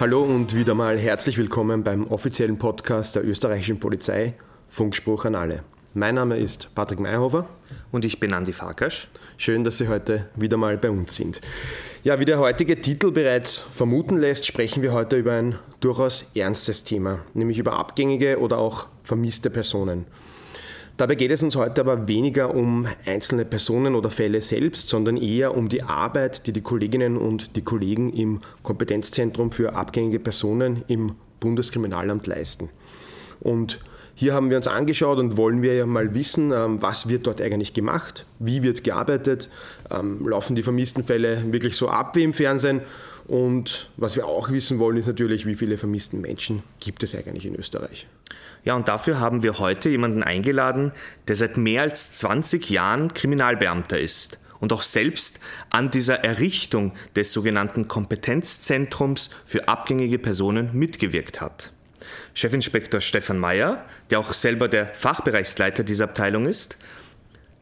Hallo und wieder mal herzlich willkommen beim offiziellen Podcast der österreichischen Polizei, Funkspruch an alle. Mein Name ist Patrick Meyerhofer. Und ich bin Andi Farkasch. Schön, dass Sie heute wieder mal bei uns sind. Ja, wie der heutige Titel bereits vermuten lässt, sprechen wir heute über ein durchaus ernstes Thema, nämlich über abgängige oder auch vermisste Personen. Dabei geht es uns heute aber weniger um einzelne Personen oder Fälle selbst, sondern eher um die Arbeit, die die Kolleginnen und die Kollegen im Kompetenzzentrum für abgängige Personen im Bundeskriminalamt leisten. Und hier haben wir uns angeschaut und wollen wir ja mal wissen, ähm, was wird dort eigentlich gemacht, wie wird gearbeitet, ähm, laufen die vermissten Fälle wirklich so ab wie im Fernsehen und was wir auch wissen wollen, ist natürlich, wie viele vermissten Menschen gibt es eigentlich in Österreich. Ja, und dafür haben wir heute jemanden eingeladen, der seit mehr als 20 Jahren Kriminalbeamter ist und auch selbst an dieser Errichtung des sogenannten Kompetenzzentrums für abgängige Personen mitgewirkt hat. Chefinspektor Stefan Mayer, der auch selber der Fachbereichsleiter dieser Abteilung ist.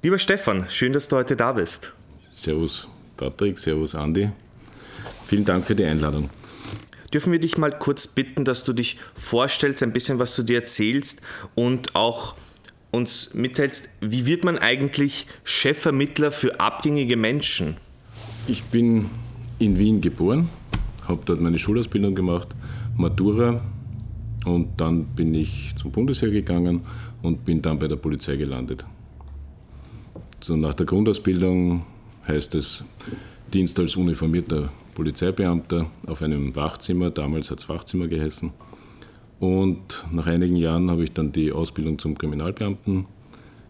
Lieber Stefan, schön, dass du heute da bist. Servus Patrick, Servus Andi. Vielen Dank für die Einladung. Dürfen wir dich mal kurz bitten, dass du dich vorstellst, ein bisschen was du dir erzählst und auch uns mitteilst, wie wird man eigentlich Chefvermittler für abgängige Menschen? Ich bin in Wien geboren, habe dort meine Schulausbildung gemacht, Matura und dann bin ich zum Bundesheer gegangen und bin dann bei der Polizei gelandet. So nach der Grundausbildung heißt es Dienst als uniformierter Polizeibeamter auf einem Wachzimmer, damals hat es Wachzimmer geheißen. Und nach einigen Jahren habe ich dann die Ausbildung zum Kriminalbeamten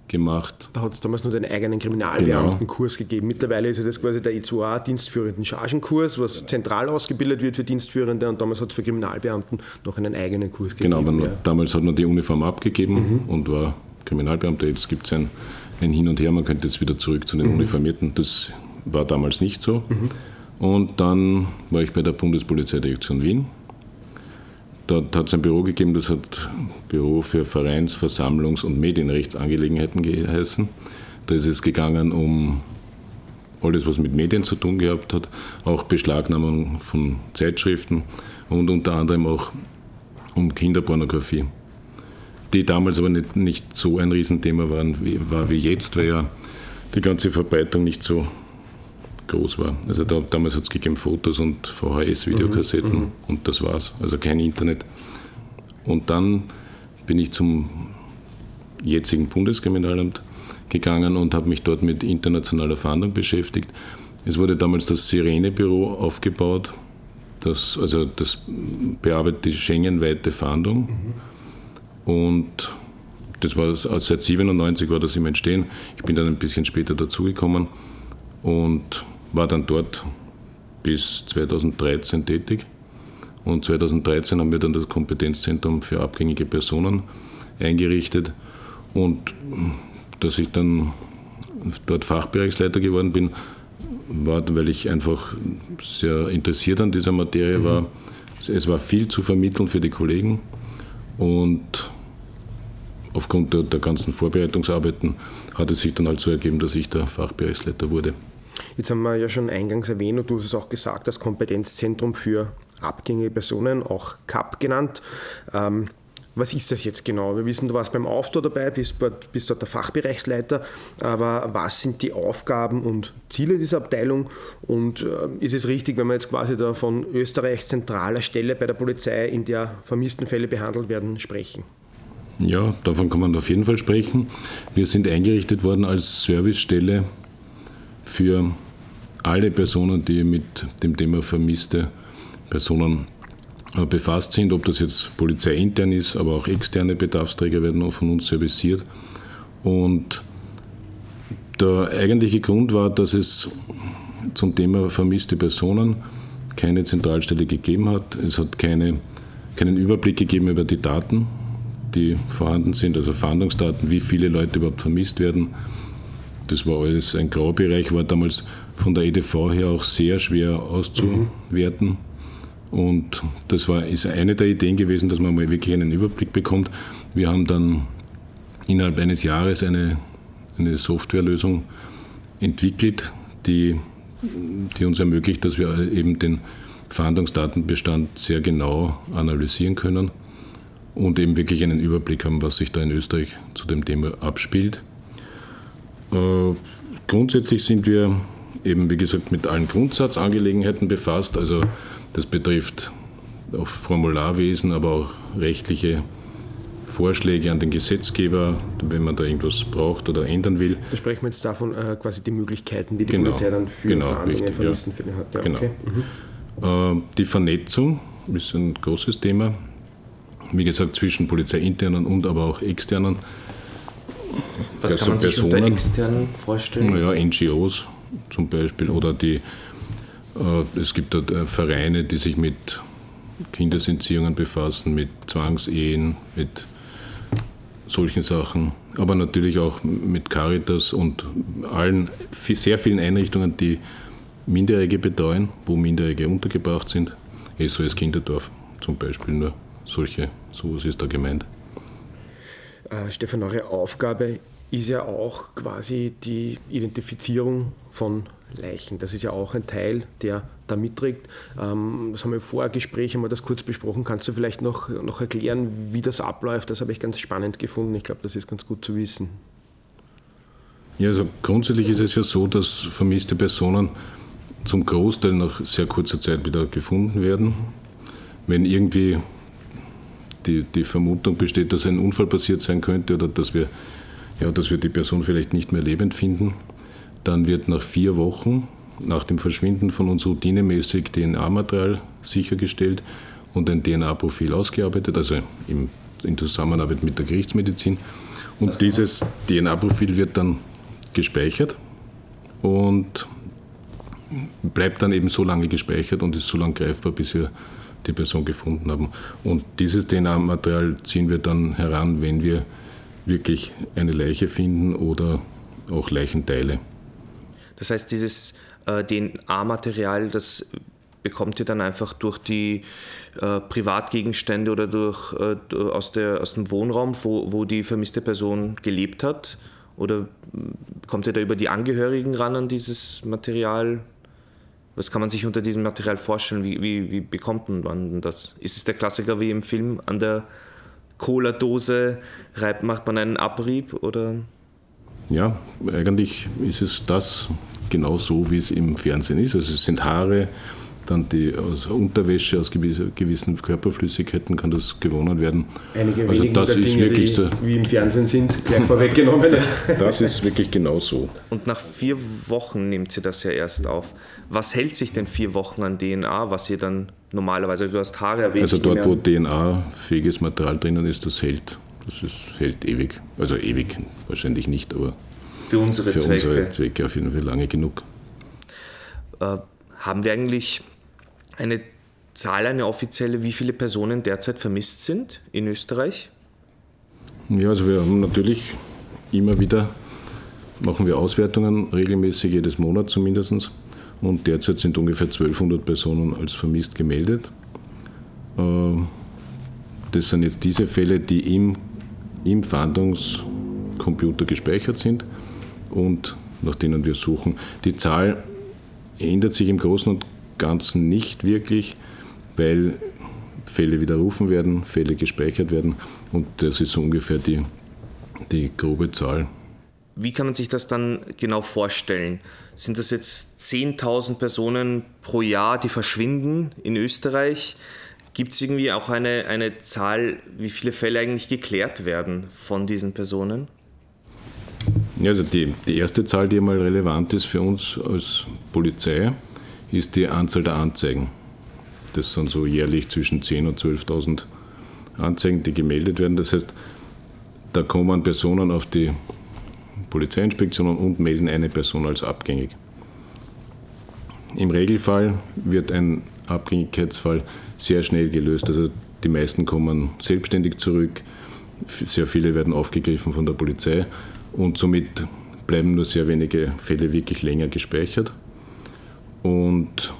gemacht. Da hat es damals nur den eigenen Kriminalbeamtenkurs genau. gegeben. Mittlerweile ist das quasi der E2A Dienstführenden Chargenkurs, was zentral ausgebildet wird für Dienstführende und damals hat es für Kriminalbeamten noch einen eigenen Kurs genau, gegeben. Genau, ja. damals hat man die Uniform abgegeben mhm. und war Kriminalbeamter. Jetzt gibt es ein, ein Hin und Her, man könnte jetzt wieder zurück zu den mhm. Uniformierten. Das war damals nicht so. Mhm. Und dann war ich bei der Bundespolizeidirektion Wien. Dort hat es ein Büro gegeben, das hat Büro für Vereins-, Versammlungs- und Medienrechtsangelegenheiten geheißen. Da ist es gegangen um alles, was mit Medien zu tun gehabt hat, auch Beschlagnahmung von Zeitschriften und unter anderem auch um Kinderpornografie, die damals aber nicht, nicht so ein Riesenthema waren, wie, war wie jetzt, weil ja die ganze Verbreitung nicht so groß war. Also da, damals hat es gegeben Fotos und VHS-Videokassetten mhm, und das war's. Also kein Internet. Und dann bin ich zum jetzigen Bundeskriminalamt gegangen und habe mich dort mit internationaler Fahndung beschäftigt. Es wurde damals das Sirene-Büro aufgebaut, das, also das bearbeitet die Schengen-weite Fahndung. Mhm. Und das war seit 1997 war das im Entstehen. Ich bin dann ein bisschen später dazugekommen und war dann dort bis 2013 tätig. Und 2013 haben wir dann das Kompetenzzentrum für abgängige Personen eingerichtet. Und dass ich dann dort Fachbereichsleiter geworden bin, war, weil ich einfach sehr interessiert an dieser Materie mhm. war. Es war viel zu vermitteln für die Kollegen und aufgrund der, der ganzen Vorbereitungsarbeiten hat es sich dann halt so ergeben, dass ich der Fachbereichsleiter wurde. Jetzt haben wir ja schon eingangs erwähnt und du hast es auch gesagt, das Kompetenzzentrum für abgängige Personen, auch CAP genannt. Ähm, was ist das jetzt genau? Wir wissen, du warst beim Aufbau dabei, bist, bist dort der Fachbereichsleiter, aber was sind die Aufgaben und Ziele dieser Abteilung? Und äh, ist es richtig, wenn wir jetzt quasi da von Österreichs zentraler Stelle bei der Polizei, in der vermissten Fälle behandelt werden, sprechen? Ja, davon kann man auf jeden Fall sprechen. Wir sind eingerichtet worden als Servicestelle für alle Personen, die mit dem Thema vermisste Personen äh, befasst sind, ob das jetzt polizeiintern ist, aber auch externe Bedarfsträger werden auch von uns serviciert. Und der eigentliche Grund war, dass es zum Thema vermisste Personen keine Zentralstelle gegeben hat. Es hat keine, keinen Überblick gegeben über die Daten, die vorhanden sind, also Fahndungsdaten, wie viele Leute überhaupt vermisst werden, das war alles ein Graubereich, war damals von der EDV her auch sehr schwer auszuwerten. Und das war, ist eine der Ideen gewesen, dass man mal wirklich einen Überblick bekommt. Wir haben dann innerhalb eines Jahres eine, eine Softwarelösung entwickelt, die, die uns ermöglicht, dass wir eben den Fahndungsdatenbestand sehr genau analysieren können und eben wirklich einen Überblick haben, was sich da in Österreich zu dem Thema abspielt. Äh, grundsätzlich sind wir eben, wie gesagt, mit allen Grundsatzangelegenheiten befasst. Also das betrifft auf Formularwesen, aber auch rechtliche Vorschläge an den Gesetzgeber, wenn man da irgendwas braucht oder ändern will. Da sprechen wir jetzt davon, äh, quasi die Möglichkeiten, die die genau, Polizei dann für genau, Verhandlungen von Listenfällen ja. hat. Ja, genau. Okay. Mhm. Äh, die Vernetzung ist ein großes Thema. Wie gesagt, zwischen polizeiinternen und aber auch externen. Was also kann man sich Personen, unter externen vorstellen? Naja, NGOs zum Beispiel oder die, äh, es gibt dort äh, Vereine, die sich mit Kindesentziehungen befassen, mit Zwangsehen, mit solchen Sachen, aber natürlich auch mit Caritas und allen sehr vielen Einrichtungen, die Minderjährige betreuen, wo Minderjährige untergebracht sind. SOS Kinderdorf zum Beispiel, nur solche, sowas ist da gemeint. Äh, Stefan, eure Aufgabe ist ja auch quasi die Identifizierung von Leichen. Das ist ja auch ein Teil, der da mitträgt. Ähm, das haben wir im Vorgespräch einmal das kurz besprochen. Kannst du vielleicht noch, noch erklären, wie das abläuft? Das habe ich ganz spannend gefunden. Ich glaube, das ist ganz gut zu wissen. Ja, also grundsätzlich ist es ja so, dass vermisste Personen zum Großteil nach sehr kurzer Zeit wieder gefunden werden. Wenn irgendwie die, die Vermutung besteht, dass ein Unfall passiert sein könnte oder dass wir, ja, dass wir die Person vielleicht nicht mehr lebend finden, dann wird nach vier Wochen nach dem Verschwinden von uns routinemäßig DNA-Material sichergestellt und ein DNA-Profil ausgearbeitet, also im, in Zusammenarbeit mit der Gerichtsmedizin. Und das dieses DNA-Profil wird dann gespeichert und bleibt dann eben so lange gespeichert und ist so lange greifbar, bis wir die Person gefunden haben. Und dieses DNA-Material ziehen wir dann heran, wenn wir wirklich eine Leiche finden oder auch Leichenteile. Das heißt, dieses äh, DNA-Material, das bekommt ihr dann einfach durch die äh, Privatgegenstände oder durch, äh, aus, der, aus dem Wohnraum, wo, wo die vermisste Person gelebt hat? Oder kommt ihr da über die Angehörigen ran an dieses Material? Was kann man sich unter diesem Material vorstellen? Wie, wie, wie bekommt man das? Ist es der Klassiker wie im Film? An der Cola-Dose macht man einen Abrieb oder? Ja, eigentlich ist es das genau so, wie es im Fernsehen ist. Also es sind Haare, dann die aus Unterwäsche, aus gewissen Körperflüssigkeiten kann das gewonnen werden. Einige also das ist Dinge, wirklich die, so, wie im Fernsehen sind, gleich vorweggenommen. das ist wirklich genau so. Und nach vier Wochen nimmt sie das ja erst auf. Was hält sich denn vier Wochen an DNA, was ihr dann normalerweise, du hast Haare erwähnt. Also dort, wo DNA-fähiges Material drinnen ist, das hält. Das ist, hält ewig. Also ewig wahrscheinlich nicht, aber für unsere für Zwecke. unsere Zwecke auf jeden Fall lange genug. Äh, haben wir eigentlich eine Zahl, eine offizielle, wie viele Personen derzeit vermisst sind in Österreich? Ja, also wir haben natürlich immer wieder, machen wir Auswertungen regelmäßig, jedes Monat zumindest. Und derzeit sind ungefähr 1200 Personen als vermisst gemeldet. Äh, das sind jetzt diese Fälle, die im, im Fahndungscomputer gespeichert sind und nach denen wir suchen. Die Zahl ändert sich im Großen und Ganzen nicht wirklich, weil Fälle widerrufen werden, Fälle gespeichert werden und das ist so ungefähr die, die grobe Zahl. Wie kann man sich das dann genau vorstellen? Sind das jetzt 10.000 Personen pro Jahr, die verschwinden in Österreich? Gibt es irgendwie auch eine, eine Zahl, wie viele Fälle eigentlich geklärt werden von diesen Personen? Ja, also die, die erste Zahl, die einmal relevant ist für uns als Polizei, ist die Anzahl der Anzeigen. Das sind so jährlich zwischen 10.000 und 12.000 Anzeigen, die gemeldet werden. Das heißt, da kommen Personen auf die Polizeiinspektion und melden eine Person als abgängig. Im Regelfall wird ein Abgängigkeitsfall sehr schnell gelöst. Also die meisten kommen selbstständig zurück, sehr viele werden aufgegriffen von der Polizei und somit bleiben nur sehr wenige Fälle wirklich länger gespeichert. Und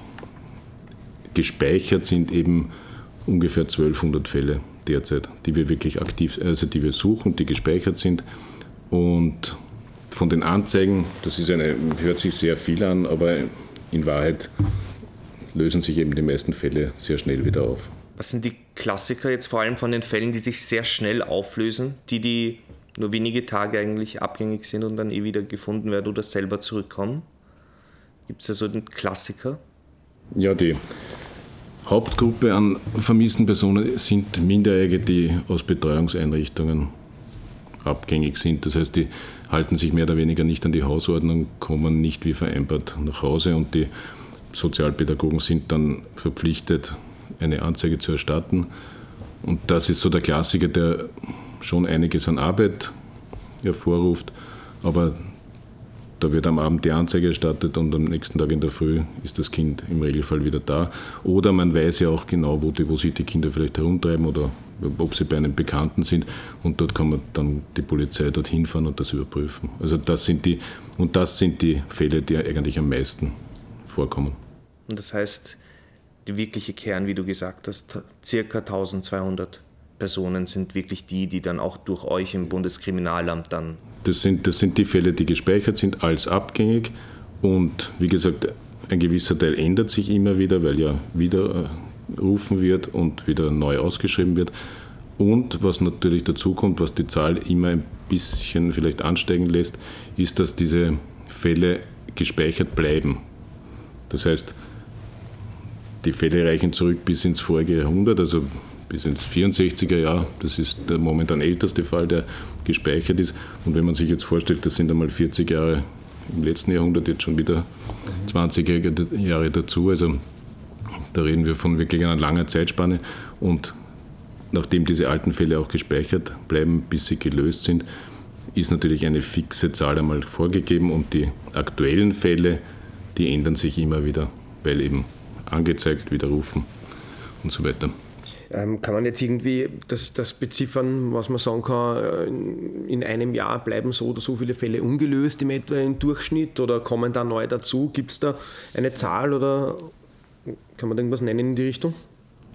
gespeichert sind eben ungefähr 1200 Fälle derzeit, die wir wirklich aktiv, also die wir suchen, die gespeichert sind. Und von den Anzeigen, das ist eine, hört sich sehr viel an, aber in Wahrheit lösen sich eben die meisten Fälle sehr schnell wieder auf. Was sind die Klassiker jetzt vor allem von den Fällen, die sich sehr schnell auflösen, die die nur wenige Tage eigentlich abgängig sind und dann eh wieder gefunden werden oder selber zurückkommen? Gibt es da so einen Klassiker? Ja, die Hauptgruppe an vermissten Personen sind Minderjährige, die aus Betreuungseinrichtungen abgängig sind. Das heißt, die halten sich mehr oder weniger nicht an die Hausordnung, kommen nicht wie vereinbart nach Hause und die Sozialpädagogen sind dann verpflichtet, eine Anzeige zu erstatten. Und das ist so der Klassiker, der schon einiges an Arbeit hervorruft, aber da wird am Abend die Anzeige erstattet und am nächsten Tag in der Früh ist das Kind im Regelfall wieder da. Oder man weiß ja auch genau, wo, die, wo sich die Kinder vielleicht herumtreiben oder ob sie bei einem Bekannten sind und dort kann man dann die Polizei dorthin fahren und das überprüfen. Also das sind die, und das sind die Fälle, die eigentlich am meisten vorkommen. Und das heißt, die wirkliche Kern, wie du gesagt hast, circa 1200 Personen sind wirklich die, die dann auch durch euch im Bundeskriminalamt dann. Das sind, das sind die Fälle, die gespeichert sind als abgängig. Und wie gesagt, ein gewisser Teil ändert sich immer wieder, weil ja widerrufen wird und wieder neu ausgeschrieben wird. Und was natürlich dazu kommt, was die Zahl immer ein bisschen vielleicht ansteigen lässt, ist, dass diese Fälle gespeichert bleiben. Das heißt, die Fälle reichen zurück bis ins vorige Jahrhundert, also bis ins 64er Jahr. Das ist der momentan älteste Fall, der gespeichert ist. Und wenn man sich jetzt vorstellt, das sind einmal 40 Jahre im letzten Jahrhundert, jetzt schon wieder 20 Jahre dazu. Also da reden wir von wirklich einer langen Zeitspanne. Und nachdem diese alten Fälle auch gespeichert bleiben, bis sie gelöst sind, ist natürlich eine fixe Zahl einmal vorgegeben und die aktuellen Fälle, die ändern sich immer wieder, weil eben angezeigt, widerrufen und so weiter. Ähm, kann man jetzt irgendwie das, das beziffern, was man sagen kann, äh, in einem Jahr bleiben so oder so viele Fälle ungelöst im etwa im Durchschnitt oder kommen da neu dazu? Gibt es da eine Zahl oder kann man da irgendwas nennen in die Richtung?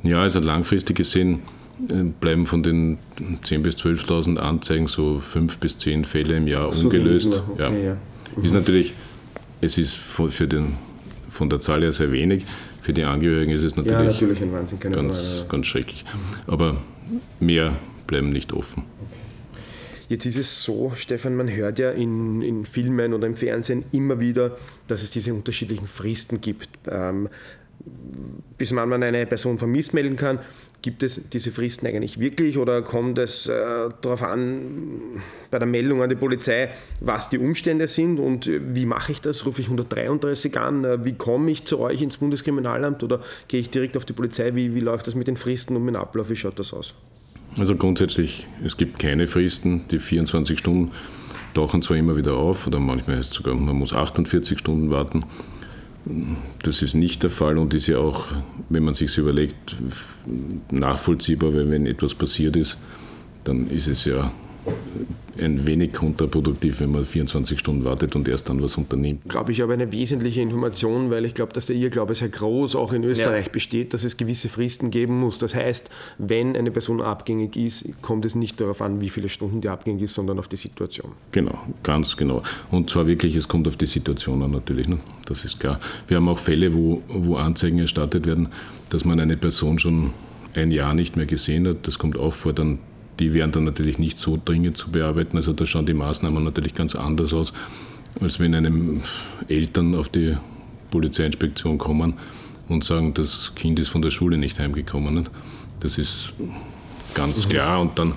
Ja, also langfristig gesehen äh, bleiben von den 10.000 bis 12.000 Anzeigen so fünf bis zehn Fälle im Jahr so ungelöst. Okay, ja. Ja. Mhm. Ist natürlich, es ist für den, von der Zahl her sehr wenig. Für die Angehörigen ist es natürlich, ja, natürlich ein Wahnsinn, ganz, Frage. ganz schrecklich. Aber mehr bleiben nicht offen. Jetzt ist es so, Stefan, man hört ja in, in Filmen oder im Fernsehen immer wieder, dass es diese unterschiedlichen Fristen gibt. Ähm, bis man eine Person vermisst melden kann. Gibt es diese Fristen eigentlich wirklich oder kommt es äh, darauf an, bei der Meldung an die Polizei, was die Umstände sind und äh, wie mache ich das? Rufe ich 133 an? Äh, wie komme ich zu euch ins Bundeskriminalamt oder gehe ich direkt auf die Polizei? Wie, wie läuft das mit den Fristen und mit dem Ablauf? Wie schaut das aus? Also grundsätzlich, es gibt keine Fristen. Die 24 Stunden tauchen zwar immer wieder auf oder manchmal heißt es sogar, man muss 48 Stunden warten. Das ist nicht der Fall und ist ja auch, wenn man sich überlegt, nachvollziehbar, weil wenn etwas passiert ist, dann ist es ja ein wenig kontraproduktiv, wenn man 24 Stunden wartet und erst dann was unternimmt. Glaube ich aber eine wesentliche Information, weil ich glaube, dass der Irrglaube sehr groß auch in Österreich ja. besteht, dass es gewisse Fristen geben muss. Das heißt, wenn eine Person abgängig ist, kommt es nicht darauf an, wie viele Stunden die abgängig ist, sondern auf die Situation. Genau, ganz genau. Und zwar wirklich, es kommt auf die Situation an natürlich, ne? das ist klar. Wir haben auch Fälle, wo, wo Anzeigen erstattet werden, dass man eine Person schon ein Jahr nicht mehr gesehen hat. Das kommt auch vor, dann die wären dann natürlich nicht so dringend zu bearbeiten. Also da schauen die Maßnahmen natürlich ganz anders aus, als wenn einem Eltern auf die Polizeiinspektion kommen und sagen, das Kind ist von der Schule nicht heimgekommen. Das ist ganz mhm. klar. Und dann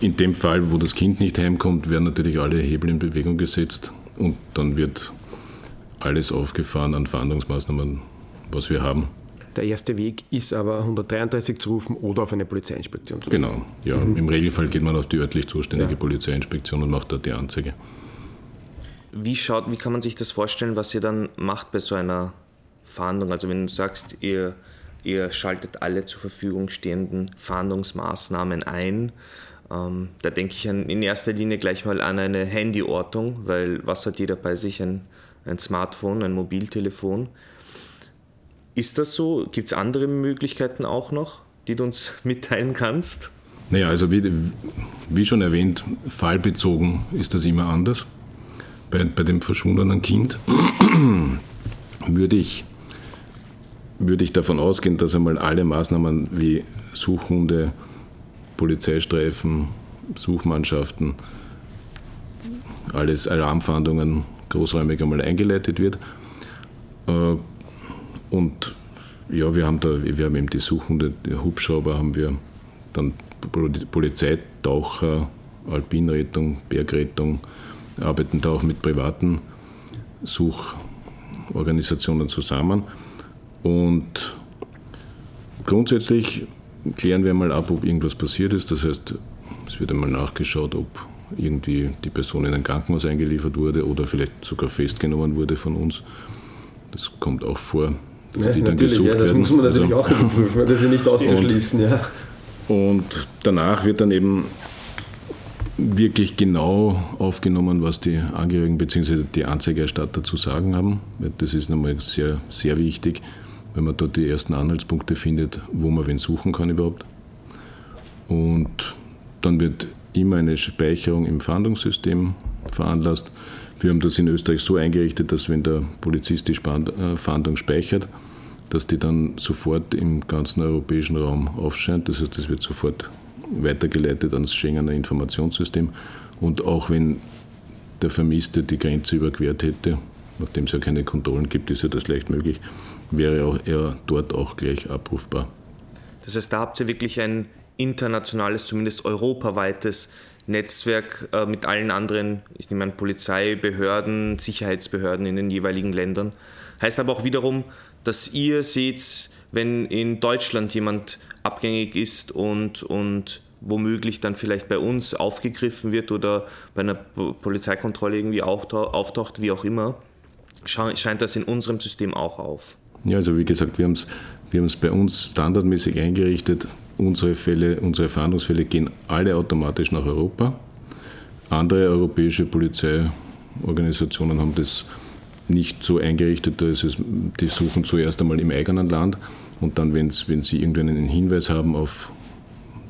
in dem Fall, wo das Kind nicht heimkommt, werden natürlich alle Hebel in Bewegung gesetzt und dann wird alles aufgefahren an Verhandlungsmaßnahmen, was wir haben. Der erste Weg ist aber 133 zu rufen oder auf eine Polizeiinspektion zu rufen. Genau, ja. Mhm. Im Regelfall geht man auf die örtlich zuständige ja. Polizeiinspektion und macht dort die Anzeige. Wie, schaut, wie kann man sich das vorstellen, was ihr dann macht bei so einer Fahndung? Also wenn du sagst, ihr, ihr schaltet alle zur Verfügung stehenden Fahndungsmaßnahmen ein, ähm, da denke ich an, in erster Linie gleich mal an eine Handyortung, weil was hat jeder bei sich? Ein, ein Smartphone, ein Mobiltelefon. Ist das so? Gibt es andere Möglichkeiten auch noch, die du uns mitteilen kannst? Naja, also wie, wie schon erwähnt, fallbezogen ist das immer anders. Bei, bei dem verschwundenen Kind würde ich würde ich davon ausgehen, dass einmal alle Maßnahmen wie Suchhunde, Polizeistreifen, Suchmannschaften, alles Alarmfahndungen großräumig einmal eingeleitet wird. Und ja, wir haben da, wir haben eben die Suchhunde, Hubschrauber haben wir, dann Polizeitaucher, Alpinrettung, Bergrettung, arbeiten da auch mit privaten Suchorganisationen zusammen. Und grundsätzlich klären wir mal ab, ob irgendwas passiert ist. Das heißt, es wird einmal nachgeschaut, ob irgendwie die Person in ein Krankenhaus eingeliefert wurde oder vielleicht sogar festgenommen wurde von uns. Das kommt auch vor, dass ja, die dann gesucht ja, das werden. Das muss man natürlich also, auch überprüfen, das ist nicht auszuschließen. Und, ja. und danach wird dann eben wirklich genau aufgenommen, was die Angehörigen bzw. die Anzeigerstatter zu sagen haben. Das ist nochmal sehr, sehr wichtig, wenn man dort die ersten Anhaltspunkte findet, wo man wen suchen kann überhaupt. Und dann wird immer eine Speicherung im Fahndungssystem veranlasst. Wir haben das in Österreich so eingerichtet, dass wenn der Polizist die äh, Fahndung speichert, dass die dann sofort im ganzen europäischen Raum aufscheint. Das heißt, es wird sofort weitergeleitet ans Schengener Informationssystem. Und auch wenn der Vermisste die Grenze überquert hätte, nachdem es ja keine Kontrollen gibt, ist ja das leicht möglich, wäre er dort auch gleich abrufbar. Das heißt, da habt ihr wirklich ein internationales, zumindest europaweites Netzwerk äh, mit allen anderen, ich nehme an, Polizeibehörden, Sicherheitsbehörden in den jeweiligen Ländern. Heißt aber auch wiederum, dass ihr seht, wenn in Deutschland jemand abgängig ist und, und womöglich dann vielleicht bei uns aufgegriffen wird oder bei einer Polizeikontrolle irgendwie auftaucht, wie auch immer, scheint das in unserem System auch auf. Ja, also wie gesagt, wir haben es wir bei uns standardmäßig eingerichtet. Unsere Fälle, unsere Fahndungsfälle gehen alle automatisch nach Europa. Andere europäische Polizeiorganisationen haben das nicht so eingerichtet. Da ist es, die suchen zuerst einmal im eigenen Land und dann, wenn sie irgendeinen Hinweis haben auf,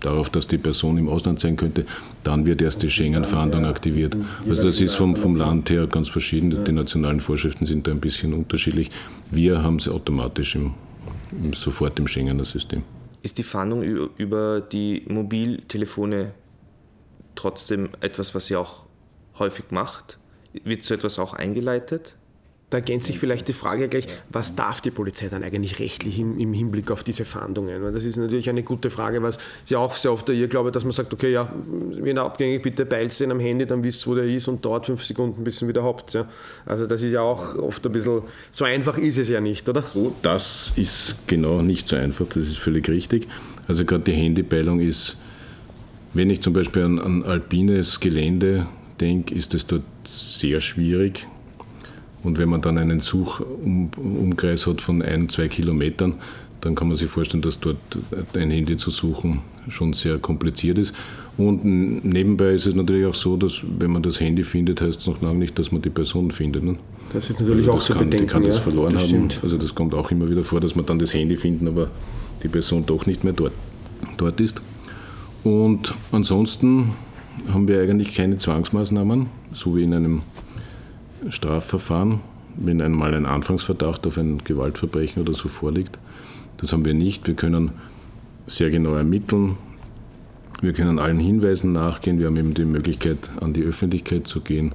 darauf, dass die Person im Ausland sein könnte, dann wird erst die Schengen-Fahndung aktiviert. Also das ist vom, vom Land her ganz verschieden. Die nationalen Vorschriften sind da ein bisschen unterschiedlich. Wir haben sie automatisch im, im, sofort im Schengener System. Ist die Fahndung über die Mobiltelefone trotzdem etwas, was ihr auch häufig macht? Wird so etwas auch eingeleitet? Da ergänzt sich vielleicht die Frage gleich, was darf die Polizei dann eigentlich rechtlich im, im Hinblick auf diese Fahndungen? Das ist natürlich eine gute Frage, was sie auch sehr oft ihr glaube, dass man sagt, okay, ja, wenn er abgängig, bitte peilt ihn am Handy, dann wisst ihr, wo der ist und dauert fünf Sekunden, bis ihr wieder habt. Ja. Also das ist ja auch oft ein bisschen, so einfach ist es ja nicht, oder? So, das ist genau nicht so einfach, das ist völlig richtig. Also gerade die Handypeilung ist, wenn ich zum Beispiel an, an alpines Gelände denke, ist es dort sehr schwierig und wenn man dann einen Suchumkreis hat von ein, zwei Kilometern, dann kann man sich vorstellen, dass dort ein Handy zu suchen schon sehr kompliziert ist. Und nebenbei ist es natürlich auch so, dass wenn man das Handy findet, heißt es noch lange nicht, dass man die Person findet. Ne? Das ist natürlich also auch zu kann, bedenken. Die kann ja, das verloren das haben. Also das kommt auch immer wieder vor, dass man dann das Handy finden, aber die Person doch nicht mehr dort, dort ist. Und ansonsten haben wir eigentlich keine Zwangsmaßnahmen, so wie in einem Strafverfahren, wenn einmal ein Anfangsverdacht auf ein Gewaltverbrechen oder so vorliegt. Das haben wir nicht. Wir können sehr genau ermitteln. Wir können allen Hinweisen nachgehen. Wir haben eben die Möglichkeit, an die Öffentlichkeit zu gehen.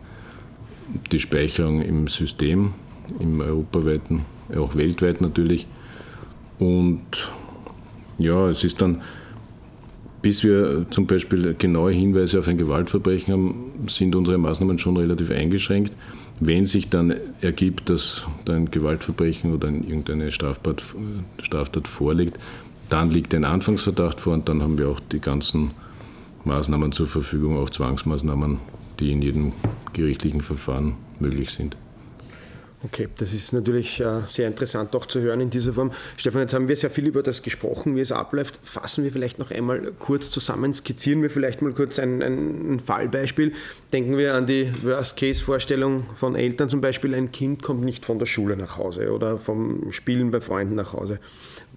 Die Speicherung im System, im europaweiten, auch weltweit natürlich. Und ja, es ist dann, bis wir zum Beispiel genaue Hinweise auf ein Gewaltverbrechen haben, sind unsere Maßnahmen schon relativ eingeschränkt. Wenn sich dann ergibt, dass da ein Gewaltverbrechen oder irgendeine Straftat, Straftat vorliegt, dann liegt ein Anfangsverdacht vor und dann haben wir auch die ganzen Maßnahmen zur Verfügung, auch Zwangsmaßnahmen, die in jedem gerichtlichen Verfahren möglich sind. Okay, das ist natürlich äh, sehr interessant auch zu hören in dieser Form. Stefan, jetzt haben wir sehr viel über das gesprochen, wie es abläuft. Fassen wir vielleicht noch einmal kurz zusammen, skizzieren wir vielleicht mal kurz ein, ein Fallbeispiel. Denken wir an die Worst-Case-Vorstellung von Eltern zum Beispiel, ein Kind kommt nicht von der Schule nach Hause oder vom Spielen bei Freunden nach Hause.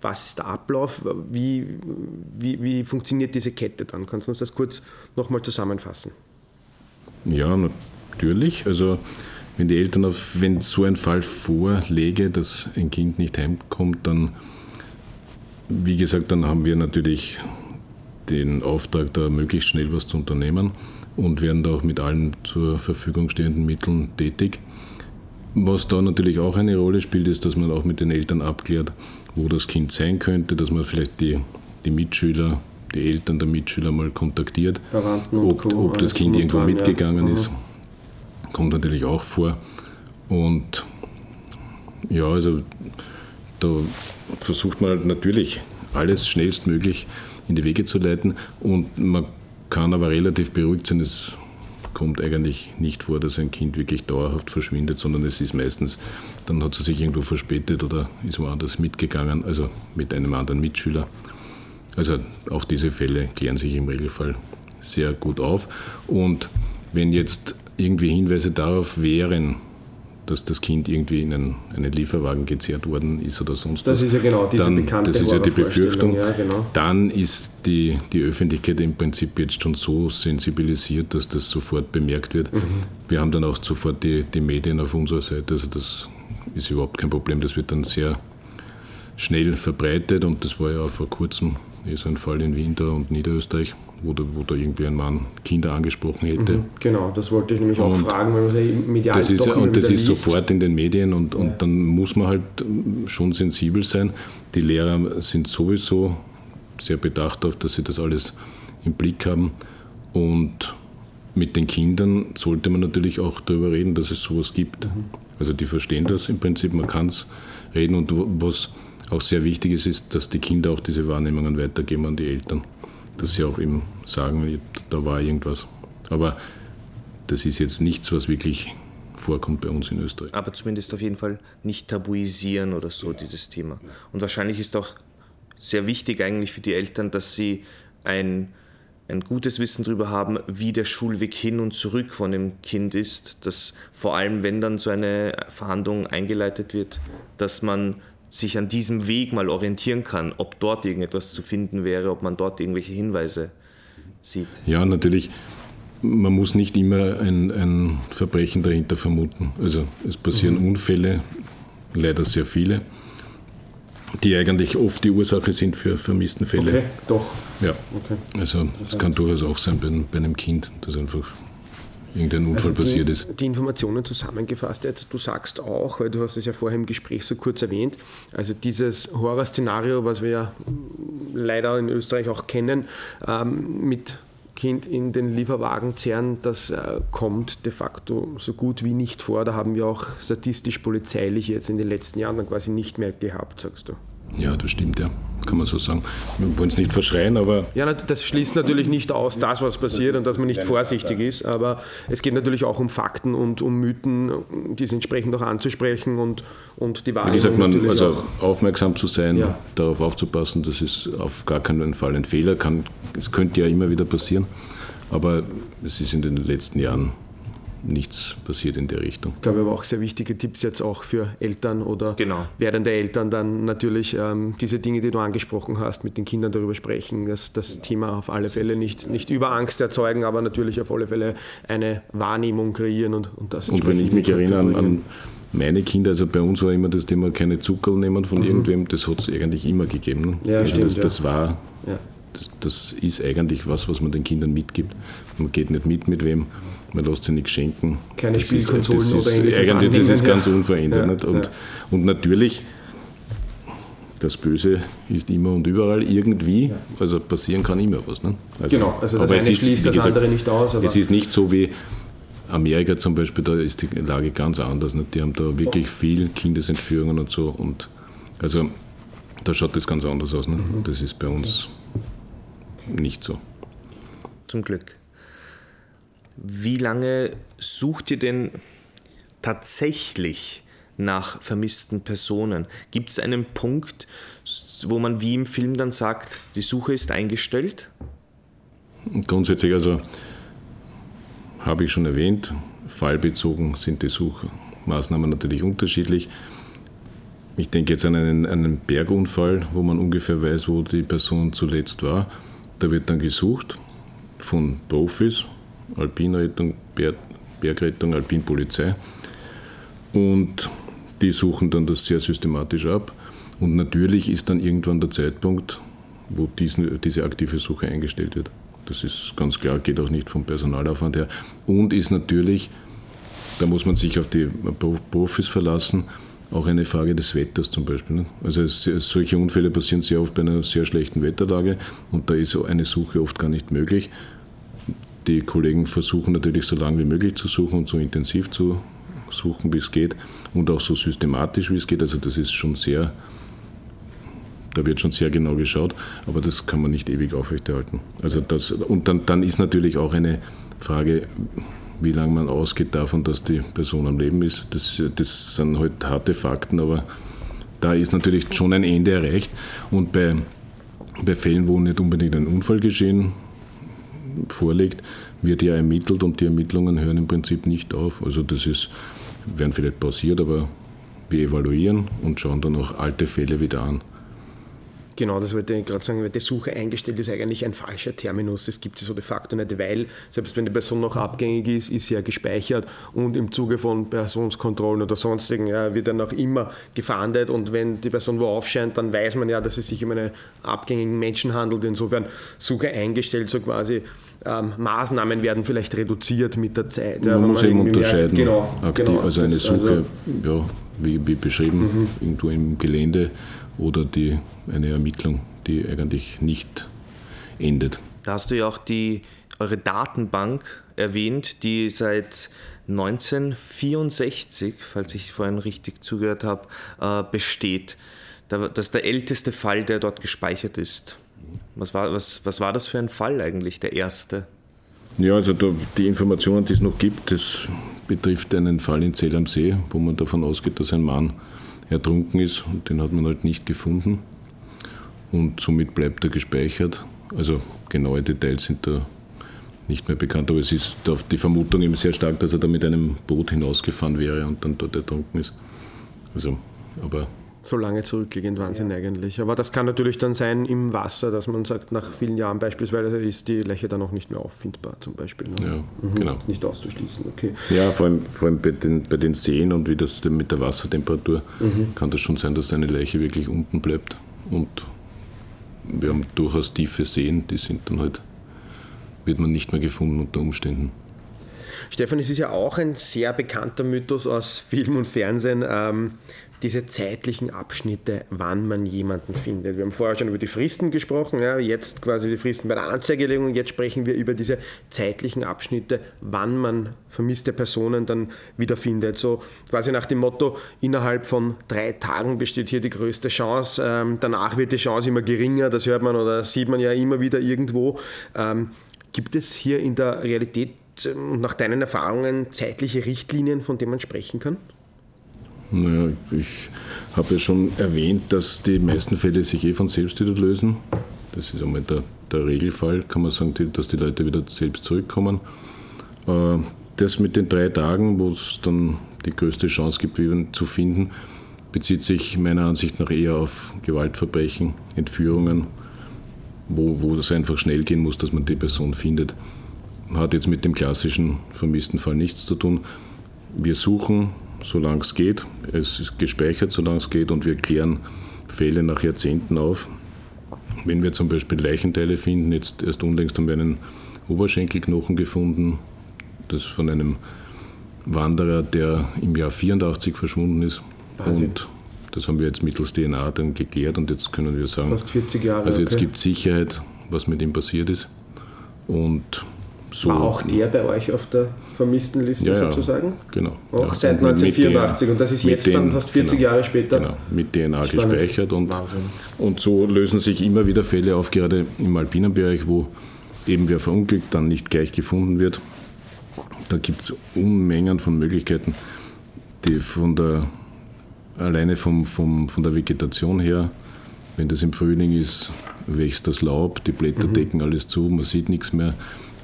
Was ist der Ablauf? Wie, wie, wie funktioniert diese Kette dann? Kannst du uns das kurz nochmal zusammenfassen? Ja, natürlich. Also wenn die Eltern auf, wenn so ein Fall vorlege, dass ein Kind nicht heimkommt, dann, wie gesagt, dann haben wir natürlich den Auftrag, da möglichst schnell was zu unternehmen und werden da auch mit allen zur Verfügung stehenden Mitteln tätig. Was da natürlich auch eine Rolle spielt, ist, dass man auch mit den Eltern abklärt, wo das Kind sein könnte, dass man vielleicht die, die Mitschüler, die Eltern der Mitschüler mal kontaktiert, ob, ob, das Kind irgendwo mitgegangen ja. ist. Kommt natürlich auch vor. Und ja, also da versucht man halt natürlich alles schnellstmöglich in die Wege zu leiten und man kann aber relativ beruhigt sein. Es kommt eigentlich nicht vor, dass ein Kind wirklich dauerhaft verschwindet, sondern es ist meistens, dann hat sie sich irgendwo verspätet oder ist woanders mitgegangen, also mit einem anderen Mitschüler. Also auch diese Fälle klären sich im Regelfall sehr gut auf. Und wenn jetzt irgendwie Hinweise darauf wären, dass das Kind irgendwie in einen, einen Lieferwagen gezerrt worden ist oder sonst das was. Das ist ja genau diese dann, bekannte Das ist ja die Befürchtung. Ja, genau. Dann ist die, die Öffentlichkeit im Prinzip jetzt schon so sensibilisiert, dass das sofort bemerkt wird. Mhm. Wir haben dann auch sofort die, die Medien auf unserer Seite. Also das ist überhaupt kein Problem. Das wird dann sehr schnell verbreitet und das war ja auch vor kurzem ist ein Fall in Wien da und Niederösterreich, wo da, wo da irgendwie ein Mann Kinder angesprochen hätte. Mhm, genau, das wollte ich nämlich auch fragen, weil man ja medial das ist, Und das ist liest. sofort in den Medien und, und ja. dann muss man halt schon sensibel sein. Die Lehrer sind sowieso sehr bedacht darauf, dass sie das alles im Blick haben. Und mit den Kindern sollte man natürlich auch darüber reden, dass es sowas gibt. Mhm. Also die verstehen das im Prinzip, man kann es reden und was auch sehr wichtig ist, ist, dass die Kinder auch diese Wahrnehmungen weitergeben an die Eltern. Dass sie auch eben sagen, da war irgendwas. Aber das ist jetzt nichts, was wirklich vorkommt bei uns in Österreich. Aber zumindest auf jeden Fall nicht tabuisieren oder so, dieses Thema. Und wahrscheinlich ist auch sehr wichtig eigentlich für die Eltern, dass sie ein, ein gutes Wissen darüber haben, wie der Schulweg hin und zurück von dem Kind ist. Dass vor allem, wenn dann so eine Verhandlung eingeleitet wird, dass man sich an diesem Weg mal orientieren kann, ob dort irgendetwas zu finden wäre, ob man dort irgendwelche Hinweise sieht. Ja, natürlich. Man muss nicht immer ein, ein Verbrechen dahinter vermuten. Also es passieren mhm. Unfälle, leider sehr viele, die eigentlich oft die Ursache sind für vermissten Fälle. Okay, doch. Ja. Okay. Also es kann durchaus auch sein bei, bei einem Kind, das einfach irgendein Unfall also die, passiert ist. Die Informationen zusammengefasst jetzt, du sagst auch, weil du hast es ja vorher im Gespräch so kurz erwähnt, also dieses Horrorszenario, was wir ja leider in Österreich auch kennen, ähm, mit Kind in den Lieferwagen zerren, das äh, kommt de facto so gut wie nicht vor. Da haben wir auch statistisch-polizeilich jetzt in den letzten Jahren dann quasi nicht mehr gehabt, sagst du. Ja, das stimmt, ja. Kann man so sagen. Wir wollen es nicht verschreien, aber. Ja, das schließt natürlich nicht aus, das, was passiert und dass man nicht vorsichtig ist. Aber es geht natürlich auch um Fakten und um Mythen, diese entsprechend auch anzusprechen und, und die Wahrheit. Wie gesagt, man, also auch. aufmerksam zu sein, ja. darauf aufzupassen, das ist auf gar keinen Fall ein Fehler. Kann, es könnte ja immer wieder passieren. Aber es ist in den letzten Jahren nichts passiert in der Richtung. Ich glaube aber auch sehr wichtige Tipps jetzt auch für Eltern oder genau. werdende Eltern dann natürlich ähm, diese Dinge, die du angesprochen hast, mit den Kindern darüber sprechen, dass das Thema auf alle Fälle nicht, nicht über Angst erzeugen, aber natürlich auf alle Fälle eine Wahrnehmung kreieren und, und das Und wenn ich mich erinnere an, an meine Kinder, also bei uns war immer das Thema keine Zuckerl nehmen von mhm. irgendwem, das hat es eigentlich immer gegeben. Ja, also stimmt, das, das ja. war ja. Das, das, ist eigentlich was, was man den Kindern mitgibt. Man geht nicht mit mit wem man lässt sich nichts schenken. Keine das Spielkonsolen ist, das oder ähnliches. Eigentlich, das ist ganz unverändert. Ja, und, ja. und natürlich, das Böse ist immer und überall irgendwie, also passieren kann immer was. Ne? Also, genau, also das eine ist, schließt das gesagt, andere nicht aus. es ist nicht so wie Amerika zum Beispiel, da ist die Lage ganz anders. Ne? Die haben da wirklich viel Kindesentführungen und so. Und also da schaut das ganz anders aus. Ne? Mhm. Das ist bei uns nicht so. Zum Glück. Wie lange sucht ihr denn tatsächlich nach vermissten Personen? Gibt es einen Punkt, wo man wie im Film dann sagt, die Suche ist eingestellt? Grundsätzlich, also habe ich schon erwähnt, fallbezogen sind die Suchmaßnahmen natürlich unterschiedlich. Ich denke jetzt an einen, einen Bergunfall, wo man ungefähr weiß, wo die Person zuletzt war. Da wird dann gesucht von Profis, Alpinrettung, Bergrettung, Alpinpolizei. Und die suchen dann das sehr systematisch ab. Und natürlich ist dann irgendwann der Zeitpunkt, wo diesen, diese aktive Suche eingestellt wird. Das ist ganz klar, geht auch nicht vom Personalaufwand her. Und ist natürlich, da muss man sich auf die Profis verlassen, auch eine Frage des Wetters zum Beispiel. Ne? Also es, solche Unfälle passieren sehr oft bei einer sehr schlechten Wetterlage und da ist eine Suche oft gar nicht möglich. Die Kollegen versuchen natürlich so lange wie möglich zu suchen und so intensiv zu suchen, wie es geht und auch so systematisch, wie es geht. Also das ist schon sehr, da wird schon sehr genau geschaut, aber das kann man nicht ewig aufrechterhalten. Also das, und dann, dann ist natürlich auch eine Frage, wie lange man ausgeht davon, dass die Person am Leben ist. Das, das sind halt harte Fakten, aber da ist natürlich schon ein Ende erreicht. Und bei, bei Fällen, wo nicht unbedingt ein Unfall geschehen vorliegt, wird ja ermittelt und die Ermittlungen hören im Prinzip nicht auf. Also das ist, werden vielleicht passiert, aber wir evaluieren und schauen dann auch alte Fälle wieder an. Genau, das wollte ich gerade sagen, weil die Suche eingestellt ist eigentlich ein falscher Terminus. Das gibt es so de facto nicht, weil selbst wenn die Person noch abgängig ist, ist sie ja gespeichert und im Zuge von Personskontrollen oder sonstigen ja, wird dann auch immer gefahndet und wenn die Person wo aufscheint, dann weiß man ja, dass es sich um einen abgängigen Menschen handelt. Insofern Suche eingestellt, so quasi ähm, Maßnahmen werden vielleicht reduziert mit der Zeit. Man ja, muss man eben unterscheiden. Genau, aktiv, genau, also eine Suche, also, ja, wie, wie beschrieben, mhm. irgendwo im Gelände oder die, eine Ermittlung, die eigentlich nicht endet. Da hast du ja auch die, eure Datenbank erwähnt, die seit 1964, falls ich vorhin richtig zugehört habe, äh, besteht. Das ist der älteste Fall, der dort gespeichert ist. Was war, was, was war das für ein Fall eigentlich, der erste? Ja, also da, die Informationen, die es noch gibt, das betrifft einen Fall in Zell am See, wo man davon ausgeht, dass ein Mann ertrunken ist und den hat man halt nicht gefunden und somit bleibt er gespeichert. Also genaue Details sind da nicht mehr bekannt, aber es ist die Vermutung eben sehr stark, dass er da mit einem Boot hinausgefahren wäre und dann dort ertrunken ist. Also, aber so lange zurückliegend Wahnsinn ja. eigentlich. Aber das kann natürlich dann sein im Wasser, dass man sagt, nach vielen Jahren beispielsweise ist die Leiche dann auch nicht mehr auffindbar, zum Beispiel. Ne? Ja, mhm. genau. Nicht auszuschließen, okay. Ja, vor allem, vor allem bei, den, bei den Seen und wie das mit der Wassertemperatur mhm. kann das schon sein, dass eine Leiche wirklich unten bleibt. Und wir haben durchaus tiefe Seen, die sind dann halt, wird man nicht mehr gefunden unter Umständen. Stefan, es ist ja auch ein sehr bekannter Mythos aus Film und Fernsehen, ähm, diese zeitlichen Abschnitte, wann man jemanden findet. Wir haben vorher schon über die Fristen gesprochen, ja, jetzt quasi die Fristen bei der Anzeigelegung, jetzt sprechen wir über diese zeitlichen Abschnitte, wann man vermisste Personen dann wiederfindet. So quasi nach dem Motto, innerhalb von drei Tagen besteht hier die größte Chance, ähm, danach wird die Chance immer geringer, das hört man oder sieht man ja immer wieder irgendwo. Ähm, gibt es hier in der Realität und ähm, nach deinen Erfahrungen zeitliche Richtlinien, von denen man sprechen kann? Naja, ich habe ja schon erwähnt, dass die meisten Fälle sich eh von selbst wieder lösen. Das ist einmal der, der Regelfall, kann man sagen, dass die Leute wieder selbst zurückkommen. Äh, das mit den drei Tagen, wo es dann die größte Chance gibt, jemanden zu finden, bezieht sich meiner Ansicht nach eher auf Gewaltverbrechen, Entführungen, wo, wo es einfach schnell gehen muss, dass man die Person findet. Hat jetzt mit dem klassischen vermissten Fall nichts zu tun. Wir suchen solange es geht. Es ist gespeichert, solange es geht und wir klären Fälle nach Jahrzehnten auf. Wenn wir zum Beispiel Leichenteile finden, jetzt erst unlängst haben wir einen Oberschenkelknochen gefunden, das von einem Wanderer, der im Jahr 84 verschwunden ist. Wahnsinn. Und das haben wir jetzt mittels DNA dann geklärt und jetzt können wir sagen, Fast 40 Jahre, also jetzt okay. gibt es Sicherheit, was mit ihm passiert ist. Und so War auch der bei euch auf der vermissten Liste ja, sozusagen? Genau. Auch ja, seit 1984 und das ist jetzt den, dann fast 40 genau, Jahre später. Genau, mit DNA Spannend. gespeichert und, und so lösen sich immer wieder Fälle auf, gerade im alpinen Bereich, wo eben wer verunglückt dann nicht gleich gefunden wird. Da gibt es Unmengen von Möglichkeiten, die von der alleine vom, vom, von der Vegetation her, wenn das im Frühling ist, wächst das Laub, die Blätter mhm. decken alles zu, man sieht nichts mehr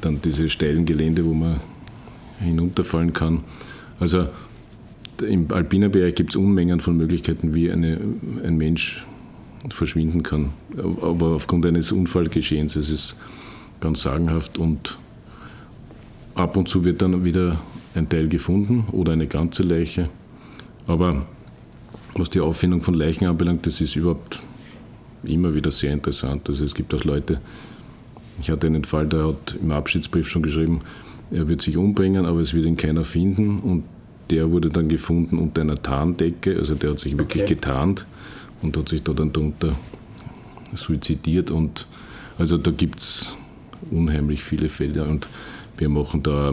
dann diese steilen Gelände, wo man hinunterfallen kann. Also im alpinen Bereich gibt es Unmengen von Möglichkeiten, wie eine, ein Mensch verschwinden kann. Aber aufgrund eines Unfallgeschehens, es ist ganz sagenhaft und ab und zu wird dann wieder ein Teil gefunden oder eine ganze Leiche. Aber was die Auffindung von Leichen anbelangt, das ist überhaupt immer wieder sehr interessant. Also es gibt auch Leute, ich hatte einen Fall, der hat im Abschiedsbrief schon geschrieben, er wird sich umbringen, aber es wird ihn keiner finden. Und der wurde dann gefunden unter einer Tarndecke, also der hat sich wirklich okay. getarnt und hat sich da dann darunter suizidiert. Und also da gibt es unheimlich viele Fälle. Und wir machen da,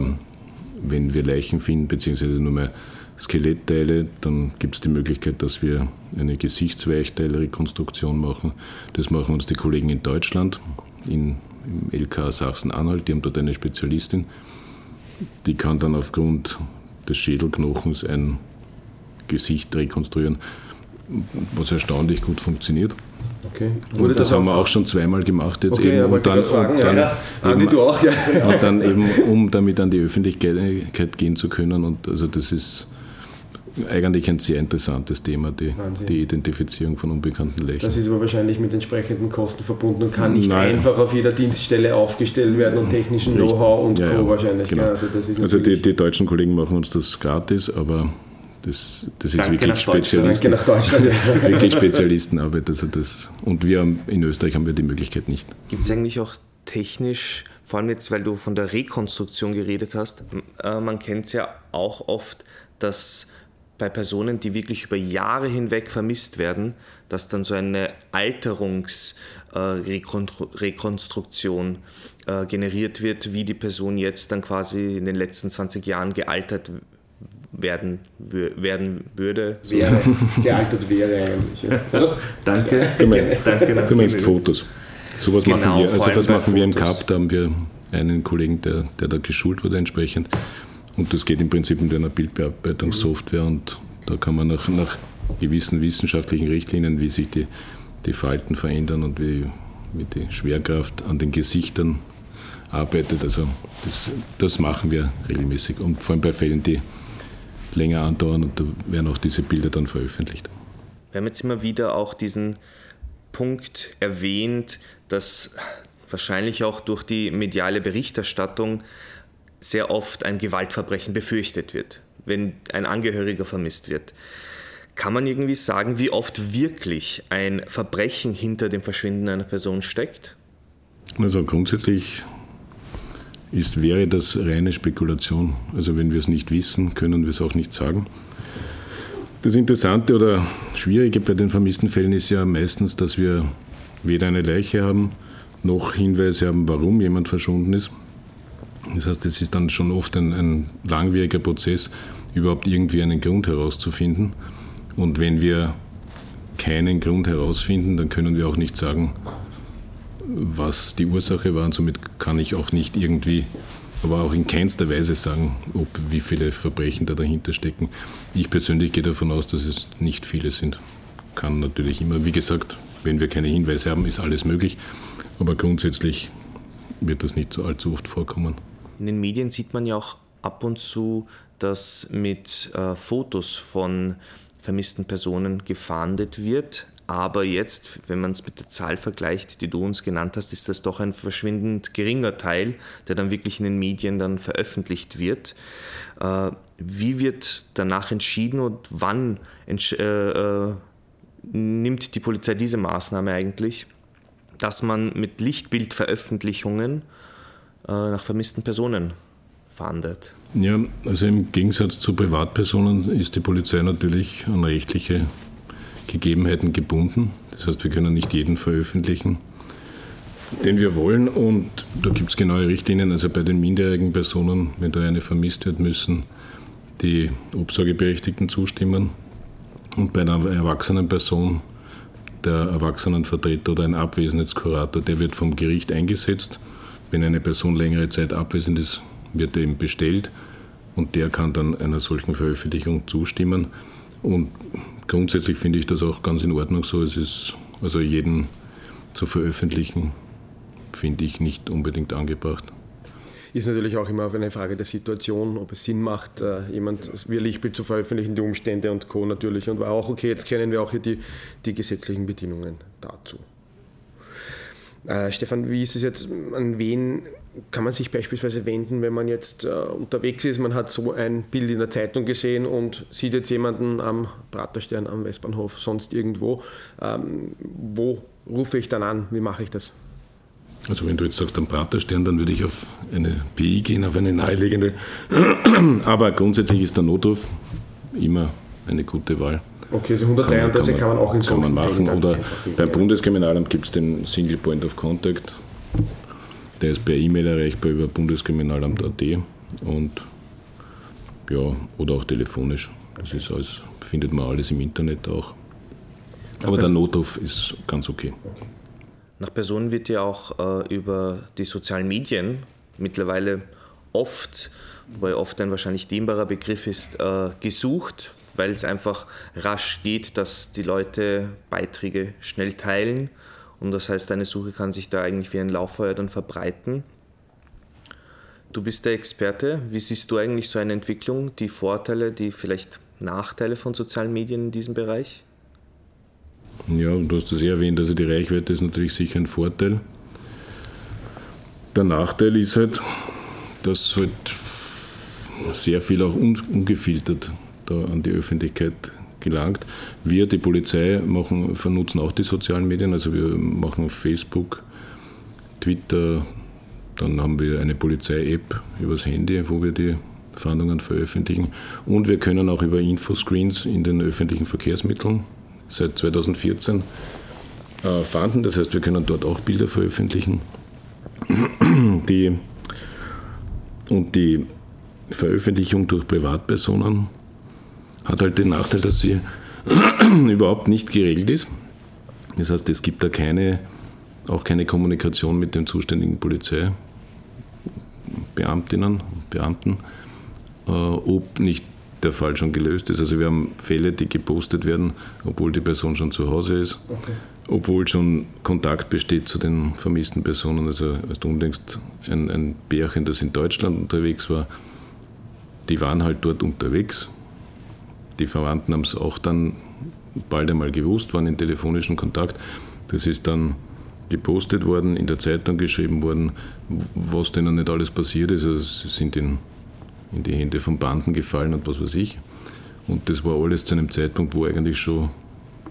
wenn wir Leichen finden, beziehungsweise nur mehr Skelettteile, dann gibt es die Möglichkeit, dass wir eine Gesichtsweichteilrekonstruktion machen. Das machen uns die Kollegen in Deutschland, in, im LK Sachsen-Anhalt, die haben dort eine Spezialistin. Die kann dann aufgrund des Schädelknochens ein Gesicht rekonstruieren, was erstaunlich gut funktioniert. Okay. Und das haben wir auch schon zweimal gemacht jetzt okay, eben. Und dann, fragen, und dann, ja, eben, du auch, ja. und dann eben, um damit an die Öffentlichkeit gehen zu können. Und also das ist eigentlich ein sehr interessantes Thema, die, die, Identifizierung von unbekannten Leichen. Das ist aber wahrscheinlich mit entsprechenden Kosten verbunden und kann nicht Nein. einfach auf jeder Dienststelle aufgestellt werden und technischen Know-how und ja, Co. Ja, wahrscheinlich. Genau. Also, also die, die, deutschen Kollegen machen uns das gratis, aber das, das ist wirklich Spezialisten, Danke nach Deutschland, ja. wirklich Spezialistenarbeit. Also das, und wir haben, in Österreich haben wir die Möglichkeit nicht. Gibt es eigentlich auch technisch, vor allem jetzt, weil du von der Rekonstruktion geredet hast, äh, man kennt es ja auch oft, dass bei Personen, die wirklich über Jahre hinweg vermisst werden, dass dann so eine Alterungsrekonstruktion äh, äh, generiert wird, wie die Person jetzt dann quasi in den letzten 20 Jahren gealtert werden, werden würde. Wäre, gealtert wäre eigentlich. Ja. danke. Du, mein, danke. du meinst Fotos. Sowas genau, machen wir. Also das machen wir im CAP, da haben wir einen Kollegen, der, der da geschult wurde entsprechend. Und das geht im Prinzip mit einer Bildbearbeitungssoftware und da kann man nach, nach gewissen wissenschaftlichen Richtlinien, wie sich die, die Falten verändern und wie, wie die Schwerkraft an den Gesichtern arbeitet. Also das, das machen wir regelmäßig und vor allem bei Fällen, die länger andauern und da werden auch diese Bilder dann veröffentlicht. Wir haben jetzt immer wieder auch diesen Punkt erwähnt, dass wahrscheinlich auch durch die mediale Berichterstattung sehr oft ein Gewaltverbrechen befürchtet wird, wenn ein Angehöriger vermisst wird. Kann man irgendwie sagen, wie oft wirklich ein Verbrechen hinter dem Verschwinden einer Person steckt? Also grundsätzlich ist, wäre das reine Spekulation. Also wenn wir es nicht wissen, können wir es auch nicht sagen. Das Interessante oder Schwierige bei den vermissten Fällen ist ja meistens, dass wir weder eine Leiche haben, noch Hinweise haben, warum jemand verschwunden ist. Das heißt, es ist dann schon oft ein, ein langwieriger Prozess, überhaupt irgendwie einen Grund herauszufinden. Und wenn wir keinen Grund herausfinden, dann können wir auch nicht sagen, was die Ursache war. Und somit kann ich auch nicht irgendwie, aber auch in keinster Weise sagen, ob wie viele Verbrechen da dahinter stecken. Ich persönlich gehe davon aus, dass es nicht viele sind. Kann natürlich immer, wie gesagt, wenn wir keine Hinweise haben, ist alles möglich. Aber grundsätzlich wird das nicht so allzu oft vorkommen. In den Medien sieht man ja auch ab und zu, dass mit äh, Fotos von vermissten Personen gefahndet wird. Aber jetzt, wenn man es mit der Zahl vergleicht, die du uns genannt hast, ist das doch ein verschwindend geringer Teil, der dann wirklich in den Medien dann veröffentlicht wird. Äh, wie wird danach entschieden und wann entsch äh, äh, nimmt die Polizei diese Maßnahme eigentlich, dass man mit Lichtbildveröffentlichungen nach vermissten Personen fahndet. Ja, also im Gegensatz zu Privatpersonen ist die Polizei natürlich an rechtliche Gegebenheiten gebunden. Das heißt, wir können nicht jeden veröffentlichen, den wir wollen. Und da gibt es genaue Richtlinien. Also bei den minderjährigen Personen, wenn da eine vermisst wird, müssen die Obsorgeberechtigten zustimmen. Und bei einer erwachsenen Person der Erwachsenenvertreter oder ein Abwesenheitskurator, der wird vom Gericht eingesetzt wenn eine Person längere Zeit abwesend ist, wird er eben bestellt und der kann dann einer solchen Veröffentlichung zustimmen. Und grundsätzlich finde ich das auch ganz in Ordnung so. Es ist also jeden zu veröffentlichen, finde ich nicht unbedingt angebracht. Ist natürlich auch immer eine Frage der Situation, ob es Sinn macht, äh, jemand wie Lichtbild zu veröffentlichen, die Umstände und Co. natürlich. Und war auch okay, jetzt kennen wir auch hier die, die gesetzlichen Bedingungen dazu. Äh, Stefan, wie ist es jetzt, an wen kann man sich beispielsweise wenden, wenn man jetzt äh, unterwegs ist, man hat so ein Bild in der Zeitung gesehen und sieht jetzt jemanden am Praterstern, am Westbahnhof, sonst irgendwo. Ähm, wo rufe ich dann an? Wie mache ich das? Also wenn du jetzt sagst am Praterstern, dann würde ich auf eine PI gehen, auf eine naheliegende. Aber grundsätzlich ist der Notruf immer eine gute Wahl. Okay, also 133 kann man, kann man auch in Kann man machen. Oder beim Bundeskriminalamt gibt es den Single Point of Contact. Der ist per E-Mail erreichbar über bundeskriminalamt.at und ja, oder auch telefonisch. Das ist alles, findet man alles im Internet auch. Aber der Notruf ist ganz okay. Nach Personen wird ja auch äh, über die sozialen Medien mittlerweile oft, wobei oft ein wahrscheinlich dehnbarer Begriff ist, äh, gesucht weil es einfach rasch geht, dass die Leute Beiträge schnell teilen. Und das heißt, eine Suche kann sich da eigentlich wie ein Lauffeuer dann verbreiten. Du bist der Experte. Wie siehst du eigentlich so eine Entwicklung, die Vorteile, die vielleicht Nachteile von sozialen Medien in diesem Bereich? Ja, du hast das ja erwähnt, also die Reichweite ist natürlich sicher ein Vorteil. Der Nachteil ist halt, dass halt sehr viel auch ungefiltert da an die Öffentlichkeit gelangt. Wir, die Polizei, machen, vernutzen auch die sozialen Medien. Also wir machen Facebook, Twitter, dann haben wir eine Polizei-App übers Handy, wo wir die Fahndungen veröffentlichen. Und wir können auch über Infoscreens in den öffentlichen Verkehrsmitteln seit 2014 äh, fahnden. Das heißt, wir können dort auch Bilder veröffentlichen. Die, und die Veröffentlichung durch Privatpersonen hat halt den Nachteil, dass sie überhaupt nicht geregelt ist. Das heißt, es gibt da keine, auch keine Kommunikation mit den zuständigen Polizeibeamtinnen und Beamten, äh, ob nicht der Fall schon gelöst ist. Also wir haben Fälle, die gepostet werden, obwohl die Person schon zu Hause ist, okay. obwohl schon Kontakt besteht zu den vermissten Personen. Also als du umdenkst, ein, ein Bärchen, das in Deutschland unterwegs war, die waren halt dort unterwegs, die Verwandten haben es auch dann bald einmal gewusst, waren in telefonischem Kontakt. Das ist dann gepostet worden, in der Zeitung geschrieben worden, was denen nicht alles passiert ist. Also sie sind in, in die Hände von Banden gefallen und was weiß ich. Und das war alles zu einem Zeitpunkt, wo eigentlich schon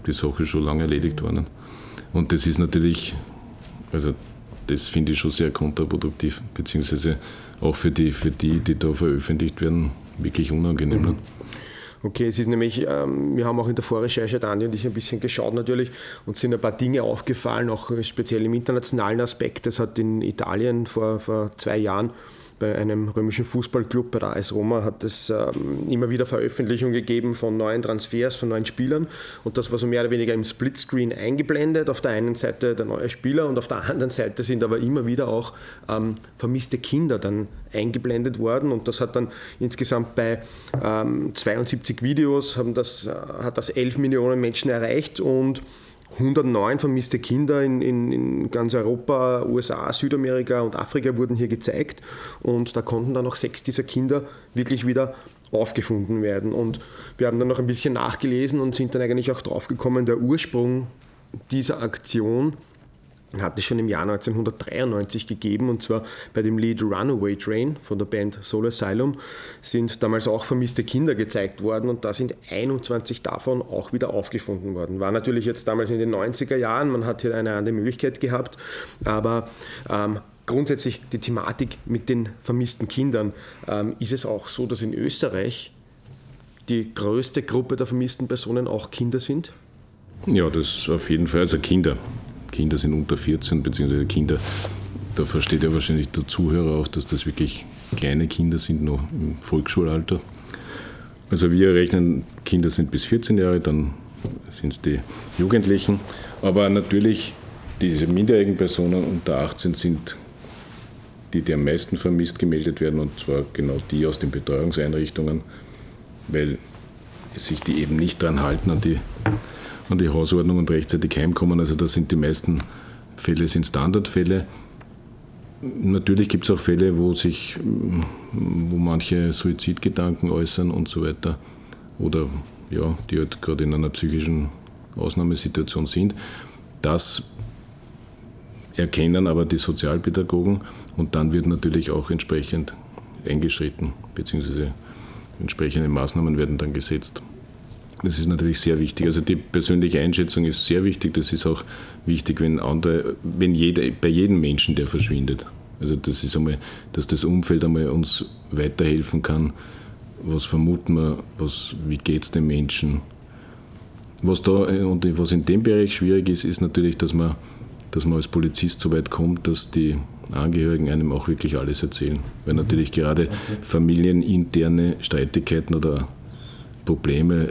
die Sache schon lange erledigt war. Und das ist natürlich, also das finde ich schon sehr kontraproduktiv, beziehungsweise auch für die, für die, die da veröffentlicht werden, wirklich unangenehm. Mhm. Okay, es ist nämlich, ähm, wir haben auch in der Vorrecherche, Daniel und ich, ein bisschen geschaut natürlich und sind ein paar Dinge aufgefallen, auch speziell im internationalen Aspekt. Das hat in Italien vor, vor zwei Jahren bei einem römischen Fußballclub, bei der AS Roma, hat es ähm, immer wieder Veröffentlichungen gegeben von neuen Transfers, von neuen Spielern. Und das war so mehr oder weniger im Splitscreen eingeblendet. Auf der einen Seite der neue Spieler und auf der anderen Seite sind aber immer wieder auch ähm, vermisste Kinder dann eingeblendet worden. Und das hat dann insgesamt bei ähm, 72 Videos haben das, äh, hat das 11 Millionen Menschen erreicht und 109 vermisste Kinder in, in, in, ganz Europa, USA, Südamerika und Afrika wurden hier gezeigt und da konnten dann auch sechs dieser Kinder wirklich wieder aufgefunden werden. Und wir haben dann noch ein bisschen nachgelesen und sind dann eigentlich auch draufgekommen, der Ursprung dieser Aktion hat es schon im Jahr 1993 gegeben und zwar bei dem Lied Runaway Train von der Band Soul Asylum sind damals auch vermisste Kinder gezeigt worden und da sind 21 davon auch wieder aufgefunden worden. War natürlich jetzt damals in den 90er Jahren, man hat hier eine andere Möglichkeit gehabt, aber ähm, grundsätzlich die Thematik mit den vermissten Kindern ähm, ist es auch so, dass in Österreich die größte Gruppe der vermissten Personen auch Kinder sind? Ja, das auf jeden Fall, also Kinder. Kinder sind unter 14, beziehungsweise Kinder, da versteht ja wahrscheinlich der Zuhörer auch, dass das wirklich kleine Kinder sind, noch im Volksschulalter. Also wir rechnen, Kinder sind bis 14 Jahre, dann sind es die Jugendlichen. Aber natürlich, diese minderjährigen Personen unter 18 sind die, die am meisten vermisst gemeldet werden, und zwar genau die aus den Betreuungseinrichtungen, weil sich die eben nicht daran halten, an die an die Hausordnung und rechtzeitig heimkommen. Also das sind die meisten Fälle sind Standardfälle. Natürlich gibt es auch Fälle, wo sich, wo manche Suizidgedanken äußern und so weiter. Oder ja, die halt gerade in einer psychischen Ausnahmesituation sind. Das erkennen aber die Sozialpädagogen und dann wird natürlich auch entsprechend eingeschritten, beziehungsweise entsprechende Maßnahmen werden dann gesetzt. Das ist natürlich sehr wichtig. Also die persönliche Einschätzung ist sehr wichtig. Das ist auch wichtig, wenn andere, wenn jeder, bei jedem Menschen, der verschwindet. Also das ist einmal, dass das Umfeld einmal uns weiterhelfen kann. Was vermuten wir, was, wie geht es den Menschen? Was da und was in dem Bereich schwierig ist, ist natürlich, dass man, dass man als Polizist so weit kommt, dass die Angehörigen einem auch wirklich alles erzählen. Weil natürlich gerade familieninterne Streitigkeiten oder Probleme,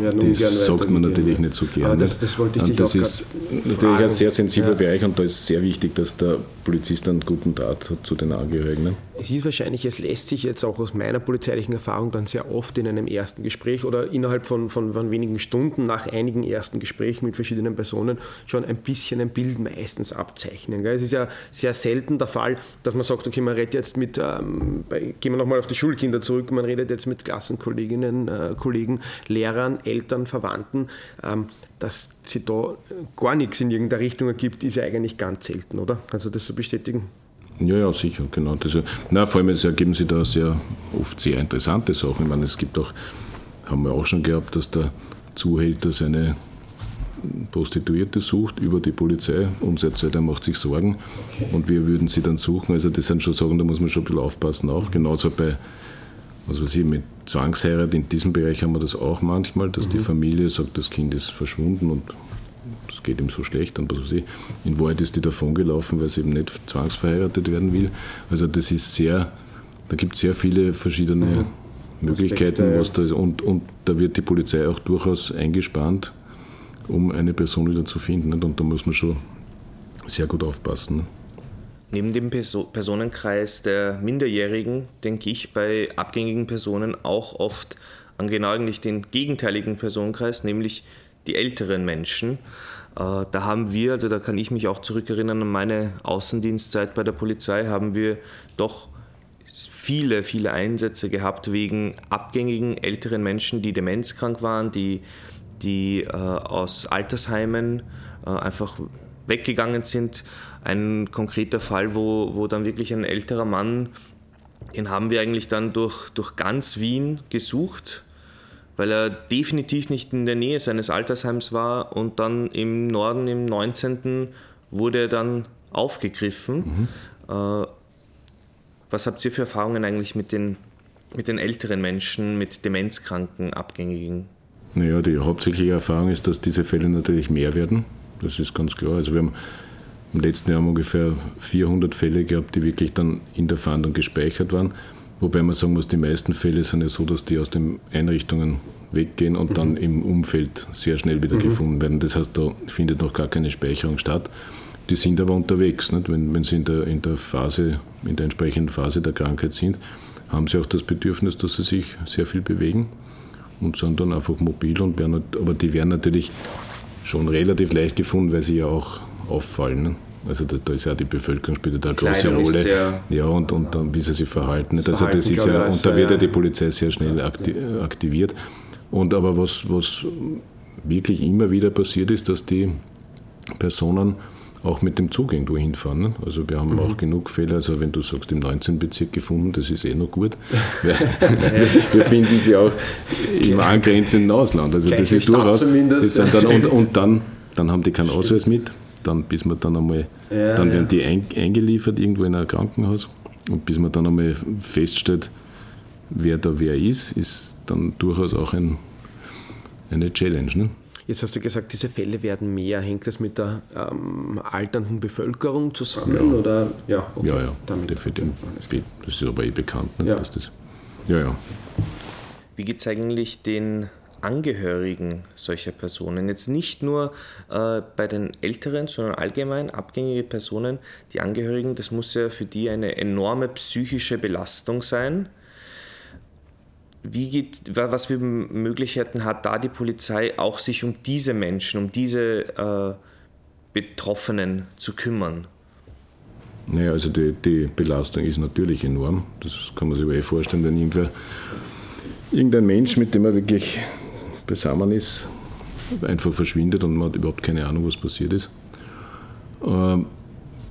ja, das sagt man natürlich nicht so gerne. Das, das das ist natürlich ein sehr sensibler. Bereich und da ist sehr wichtig, dass der Polizist einen guten Draht hat zu den Angehörigen. Es ist wahrscheinlich, es lässt sich jetzt auch aus meiner polizeilichen Erfahrung dann sehr oft in einem ersten Gespräch oder innerhalb von, von, von wenigen Stunden nach einigen ersten Gesprächen mit verschiedenen Personen schon ein bisschen ein Bild meistens abzeichnen. Gell? Es ist ja sehr selten der Fall, dass man sagt, okay, man redet jetzt mit, ähm, bei, gehen wir nochmal auf die Schulkinder zurück, man redet jetzt mit Klassenkolleginnen, äh, Kollegen, Lehrern, Eltern, Verwandten, ähm, dass sie da gar nichts in irgendeiner Richtung ergibt, ist ja eigentlich ganz selten, oder? Kannst du das so bestätigen? Ja, ja, sicher, genau. Das, na, vor allem ergeben sich da sehr oft sehr interessante Sachen. Ich meine, es gibt auch, haben wir auch schon gehabt, dass der Zuhälter seine Prostituierte sucht über die Polizei. Unser Zeit macht sich Sorgen und wir würden sie dann suchen. Also das sind schon Sachen, da muss man schon ein bisschen aufpassen auch. Genauso bei was weiß ich, mit Zwangsheirat, in diesem Bereich haben wir das auch manchmal, dass mhm. die Familie sagt, das Kind ist verschwunden und es geht ihm so schlecht und was weiß ich. In Wahrheit ist die davongelaufen, weil sie eben nicht zwangsverheiratet werden will. Also das ist sehr, da gibt es sehr viele verschiedene mhm. Möglichkeiten, Aspekte, was da ist. Und, und da wird die Polizei auch durchaus eingespannt, um eine Person wieder zu finden. Und da muss man schon sehr gut aufpassen. Neben dem Personenkreis der Minderjährigen denke ich bei abgängigen Personen auch oft an genau eigentlich den gegenteiligen Personenkreis, nämlich die älteren Menschen. Äh, da haben wir, also da kann ich mich auch zurückerinnern an meine Außendienstzeit bei der Polizei, haben wir doch viele, viele Einsätze gehabt wegen abgängigen älteren Menschen, die demenzkrank waren, die, die äh, aus Altersheimen äh, einfach weggegangen sind. Ein konkreter Fall, wo, wo dann wirklich ein älterer Mann, den haben wir eigentlich dann durch, durch ganz Wien gesucht, weil er definitiv nicht in der Nähe seines Altersheims war und dann im Norden, im 19. wurde er dann aufgegriffen. Mhm. Äh, was habt ihr für Erfahrungen eigentlich mit den, mit den älteren Menschen, mit Demenzkranken, Abgängigen? Naja, die hauptsächliche Erfahrung ist, dass diese Fälle natürlich mehr werden. Das ist ganz klar. Also wir haben im letzten Jahr ungefähr 400 Fälle gehabt, die wirklich dann in der Fahndung gespeichert waren. Wobei man sagen muss, die meisten Fälle sind ja so, dass die aus den Einrichtungen weggehen und mhm. dann im Umfeld sehr schnell wieder mhm. gefunden werden. Das heißt, da findet noch gar keine Speicherung statt. Die sind aber unterwegs. Nicht? Wenn, wenn sie in der, in der Phase, in der entsprechenden Phase der Krankheit sind, haben sie auch das Bedürfnis, dass sie sich sehr viel bewegen und sind dann einfach mobil und werden, aber die werden natürlich schon relativ leicht gefunden, weil sie ja auch auffallen. Ne? Also da, da, ist ja die Bevölkerung spielt da eine große Rolle. Ja, ja, und, und dann, wie sie sich verhalten. Das also das ist ja, und da wird ja die Polizei sehr schnell aktiviert. Und aber was, was wirklich immer wieder passiert ist, dass die Personen auch mit dem Zug irgendwo hinfahren. Ne? Also wir haben mhm. auch genug Fälle, also wenn du sagst, im 19. Bezirk gefunden, das ist eh noch gut. wir finden sie auch im angrenzenden Ausland. Also das ist durchaus. Das sind dann, und, und dann, dann haben die keinen Ausweis mit, dann bis man dann einmal, ja, dann werden die ein, eingeliefert irgendwo in ein Krankenhaus und bis man dann einmal feststellt, wer da wer ist, ist dann durchaus auch ein, eine Challenge. Ne? Jetzt hast du gesagt, diese Fälle werden mehr. Hängt das mit der ähm, alternden Bevölkerung zusammen? Ja, oder? Ja, okay. ja, ja. Damit, okay. Das ist aber eh bekannt. Ne? Ja. Dass das, ja, ja. Wie geht es eigentlich den Angehörigen solcher Personen? Jetzt nicht nur äh, bei den Älteren, sondern allgemein abgängige Personen, die Angehörigen, das muss ja für die eine enorme psychische Belastung sein wie geht, was für Möglichkeiten hat da die Polizei, auch sich um diese Menschen, um diese äh, Betroffenen zu kümmern? Naja, also die, die, Belastung ist natürlich enorm. Das kann man sich aber eh vorstellen, wenn irgendwer, irgendein Mensch, mit dem er wirklich beisammen ist, einfach verschwindet und man hat überhaupt keine Ahnung, was passiert ist. Ähm,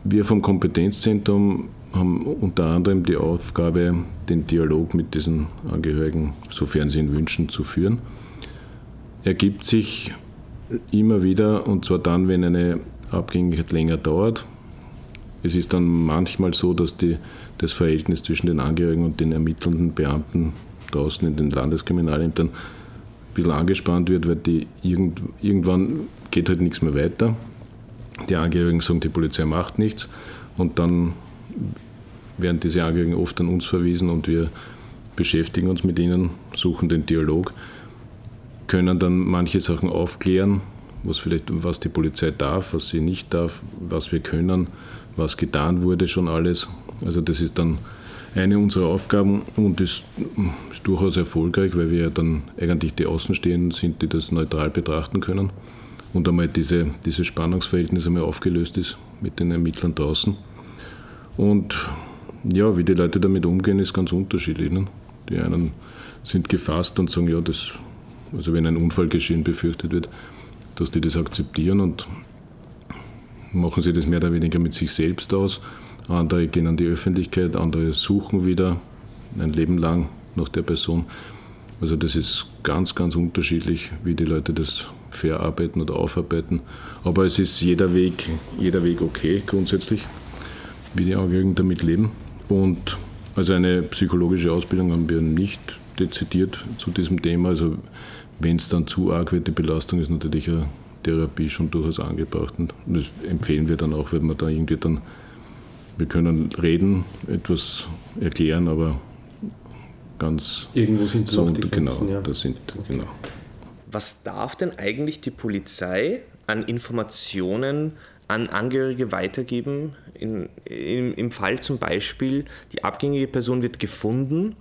wir vom Kompetenzzentrum haben unter anderem die Aufgabe, den Dialog mit diesen Angehörigen, sofern sie ihn wünschen, zu führen. Er gibt sich immer wieder, und zwar dann, wenn eine Abgängigkeit länger dauert. Es ist dann manchmal so, dass die, das Verhältnis zwischen den Angehörigen und den ermittelnden Beamten draußen in den Landeskriminalämtern bisschen angespannt wird, weil die irgend, irgendwann geht halt nichts mehr weiter. Die Angehörigen sagen, die Polizei macht nichts und dann werden diese Angehörigen oft an uns verwiesen und wir beschäftigen uns mit ihnen, suchen den Dialog, können dann manche Sachen aufklären, was vielleicht was die Polizei darf, was sie nicht darf, was wir können, was getan wurde schon alles. Also das ist dann eine unserer Aufgaben und ist, ist durchaus erfolgreich, weil wir ja dann eigentlich die Außenstehenden sind, die das neutral betrachten können und einmal diese, dieses Spannungsverhältnis einmal aufgelöst ist mit den Ermittlern draußen. Und ja, wie die Leute damit umgehen, ist ganz unterschiedlich. Ne? Die einen sind gefasst und sagen, ja, das, also wenn ein Unfallgeschehen befürchtet wird, dass die das akzeptieren und machen sie das mehr oder weniger mit sich selbst aus. Andere gehen an die Öffentlichkeit, andere suchen wieder ein Leben lang nach der Person. Also das ist ganz, ganz unterschiedlich, wie die Leute das verarbeiten oder aufarbeiten. Aber es ist jeder Weg, jeder Weg okay grundsätzlich, wie die Angehörigen damit leben. Und also eine psychologische Ausbildung haben wir nicht dezidiert zu diesem Thema. Also wenn es dann zu arg wird, die Belastung ist natürlich eine Therapie schon durchaus angebracht. Und das empfehlen wir dann auch, wenn wir da irgendwie dann, wir können reden, etwas erklären, aber ganz Irgendwo sind so, die genau, Grenzen, ja. das sind, genau. Was darf denn eigentlich die Polizei an Informationen an Angehörige weitergeben? In, in, Im Fall zum Beispiel, die abgängige Person wird gefunden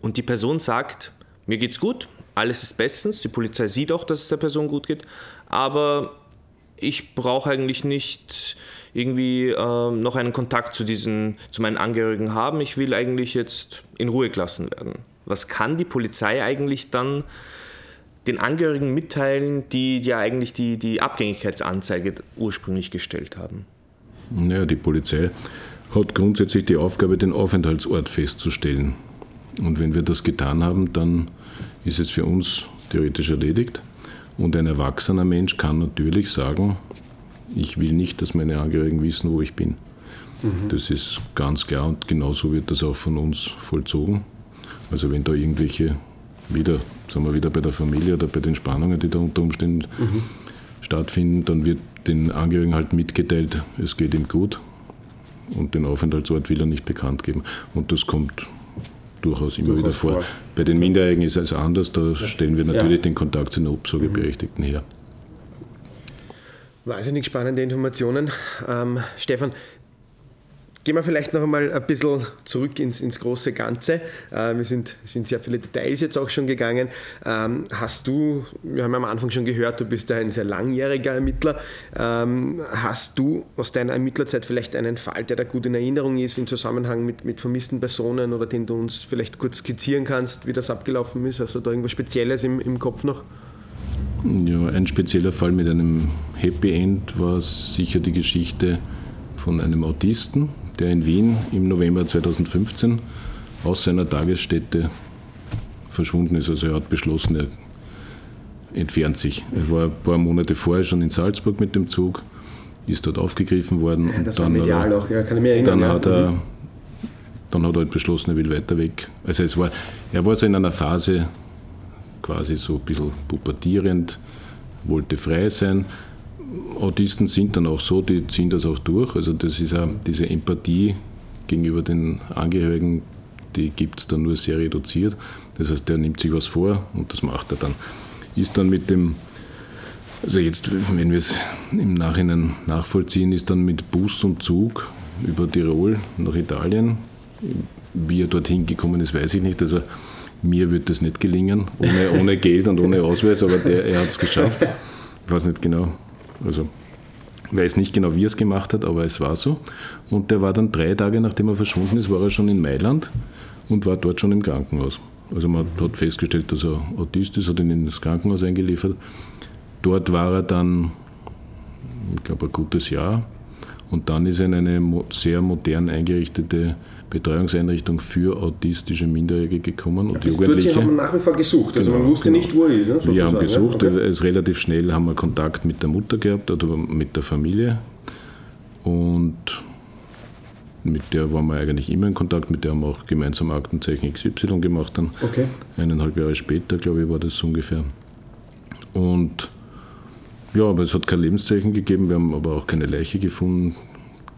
und die Person sagt, mir geht's gut, alles ist bestens, die Polizei sieht auch, dass es der Person gut geht, aber ich brauche eigentlich nicht irgendwie äh, noch einen Kontakt zu, diesen, zu meinen Angehörigen haben, ich will eigentlich jetzt in Ruhe gelassen werden. Was kann die Polizei eigentlich dann den Angehörigen mitteilen, die ja eigentlich die, die Abgängigkeitsanzeige ursprünglich gestellt haben? Naja, die Polizei hat grundsätzlich die Aufgabe, den Aufenthaltsort festzustellen. Und wenn wir das getan haben, dann ist es für uns theoretisch erledigt. Und ein erwachsener Mensch kann natürlich sagen, ich will nicht, dass meine Angehörigen wissen, wo ich bin. Mhm. Das ist ganz klar und genauso wird das auch von uns vollzogen. Also wenn da irgendwelche wieder, sagen wir wieder bei der Familie oder bei den Spannungen, die da unter Umständen mhm. stattfinden, dann wird den Angehörigen halt mitgeteilt, es geht ihm gut und den Aufenthaltsort will er nicht bekannt geben. Und das kommt durchaus immer durchaus wieder vor. vor. Bei den Minderjährigen ist es anders, da stellen wir natürlich ja. den Kontakt zu den Obsorgeberechtigten her. Wahnsinnig spannende Informationen. Ähm, Stefan, Gehen wir vielleicht noch einmal ein bisschen zurück ins, ins große Ganze. Äh, wir sind, sind sehr viele Details jetzt auch schon gegangen. Ähm, hast du, wir haben am Anfang schon gehört, du bist ein sehr langjähriger Ermittler. Ähm, hast du aus deiner Ermittlerzeit vielleicht einen Fall, der da gut in Erinnerung ist, im Zusammenhang mit, mit vermissten Personen oder den du uns vielleicht kurz skizzieren kannst, wie das abgelaufen ist? Hast du da irgendwas Spezielles im, im Kopf noch? Ja, ein spezieller Fall mit einem Happy End war sicher die Geschichte von einem Autisten, der in Wien im November 2015 aus seiner Tagesstätte verschwunden ist. Also er hat beschlossen, er entfernt sich. Er war ein paar Monate vorher schon in Salzburg mit dem Zug, ist dort aufgegriffen worden. Ja, das und dann, war medial auch, ja, kann ich mir erinnern. Dann hat er, dann hat er halt beschlossen, er will weiter weg. Also es war, er war so in einer Phase quasi so ein bisschen pubertierend, wollte frei sein, Autisten sind dann auch so, die ziehen das auch durch. Also das ist auch diese Empathie gegenüber den Angehörigen, die gibt es dann nur sehr reduziert. Das heißt, der nimmt sich was vor und das macht er dann. Ist dann mit dem, also jetzt, wenn wir es im Nachhinein nachvollziehen, ist dann mit Bus und Zug über Tirol nach Italien. Wie er dorthin gekommen ist, weiß ich nicht. Also mir wird das nicht gelingen, ohne, ohne Geld und ohne Ausweis, aber der, er hat es geschafft. Ich weiß nicht genau, also weiß nicht genau, wie er es gemacht hat, aber es war so. Und der war dann drei Tage, nachdem er verschwunden ist, war er schon in Mailand und war dort schon im Krankenhaus. Also man hat festgestellt, dass er Autist ist, hat ihn ins Krankenhaus eingeliefert. Dort war er dann, ich glaube, ein gutes Jahr Und dann ist er in eine sehr modern eingerichtete Betreuungseinrichtung für autistische Minderjährige gekommen und Bis Jugendliche. Dorthin haben wir nach wie vor gesucht, also genau, man wusste genau. nicht, wo er ist. Ne, wir haben gesucht, okay. also relativ schnell haben wir Kontakt mit der Mutter gehabt oder mit der Familie und mit der waren wir eigentlich immer in Kontakt, mit der haben wir auch gemeinsam Aktenzeichen XY gemacht dann. Okay. Eineinhalb Jahre später, glaube ich, war das so ungefähr. Und ja, aber es hat kein Lebenszeichen gegeben, wir haben aber auch keine Leiche gefunden,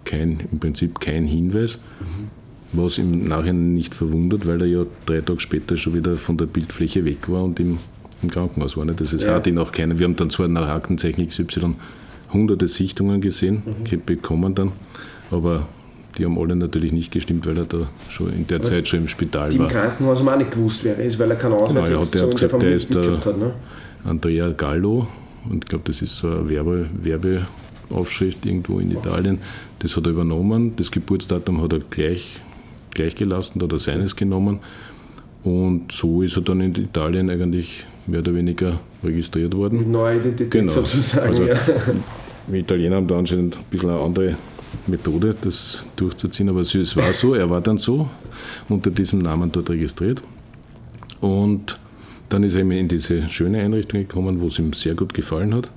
kein, im Prinzip kein Hinweis. Mhm. Was im Nachhinein nicht verwundert, weil er ja drei Tage später schon wieder von der Bildfläche weg war und im, im Krankenhaus war. Nicht? Das heißt, ja. hat ihn auch keiner. Wir haben dann zwar nach Aktenzeichen XY hunderte Sichtungen gesehen, mhm. bekommen dann, aber die haben alle natürlich nicht gestimmt, weil er da schon in der Zeit schon im Spital die war. Im Krankenhaus haben auch nicht gewusst, wer er ist, weil er keinen Ausweis genau, er hat, so hat gesagt, der ist der hat, ne? Andrea Gallo und ich glaube, das ist so eine Werbe, Werbeaufschrift irgendwo in Italien. Das hat er übernommen. Das Geburtsdatum hat er gleich, gleich gelassen, da hat er seines genommen. Und so ist er dann in Italien eigentlich mehr oder weniger registriert worden. Mit neuer Identität genau. sozusagen. Also, ja. Wir Italiener haben da anscheinend ein bisschen eine andere Methode, das durchzuziehen. Aber es war so, er war dann so unter diesem Namen dort registriert. Und dann ist er eben in diese schöne Einrichtung gekommen, wo es ihm sehr gut gefallen hat.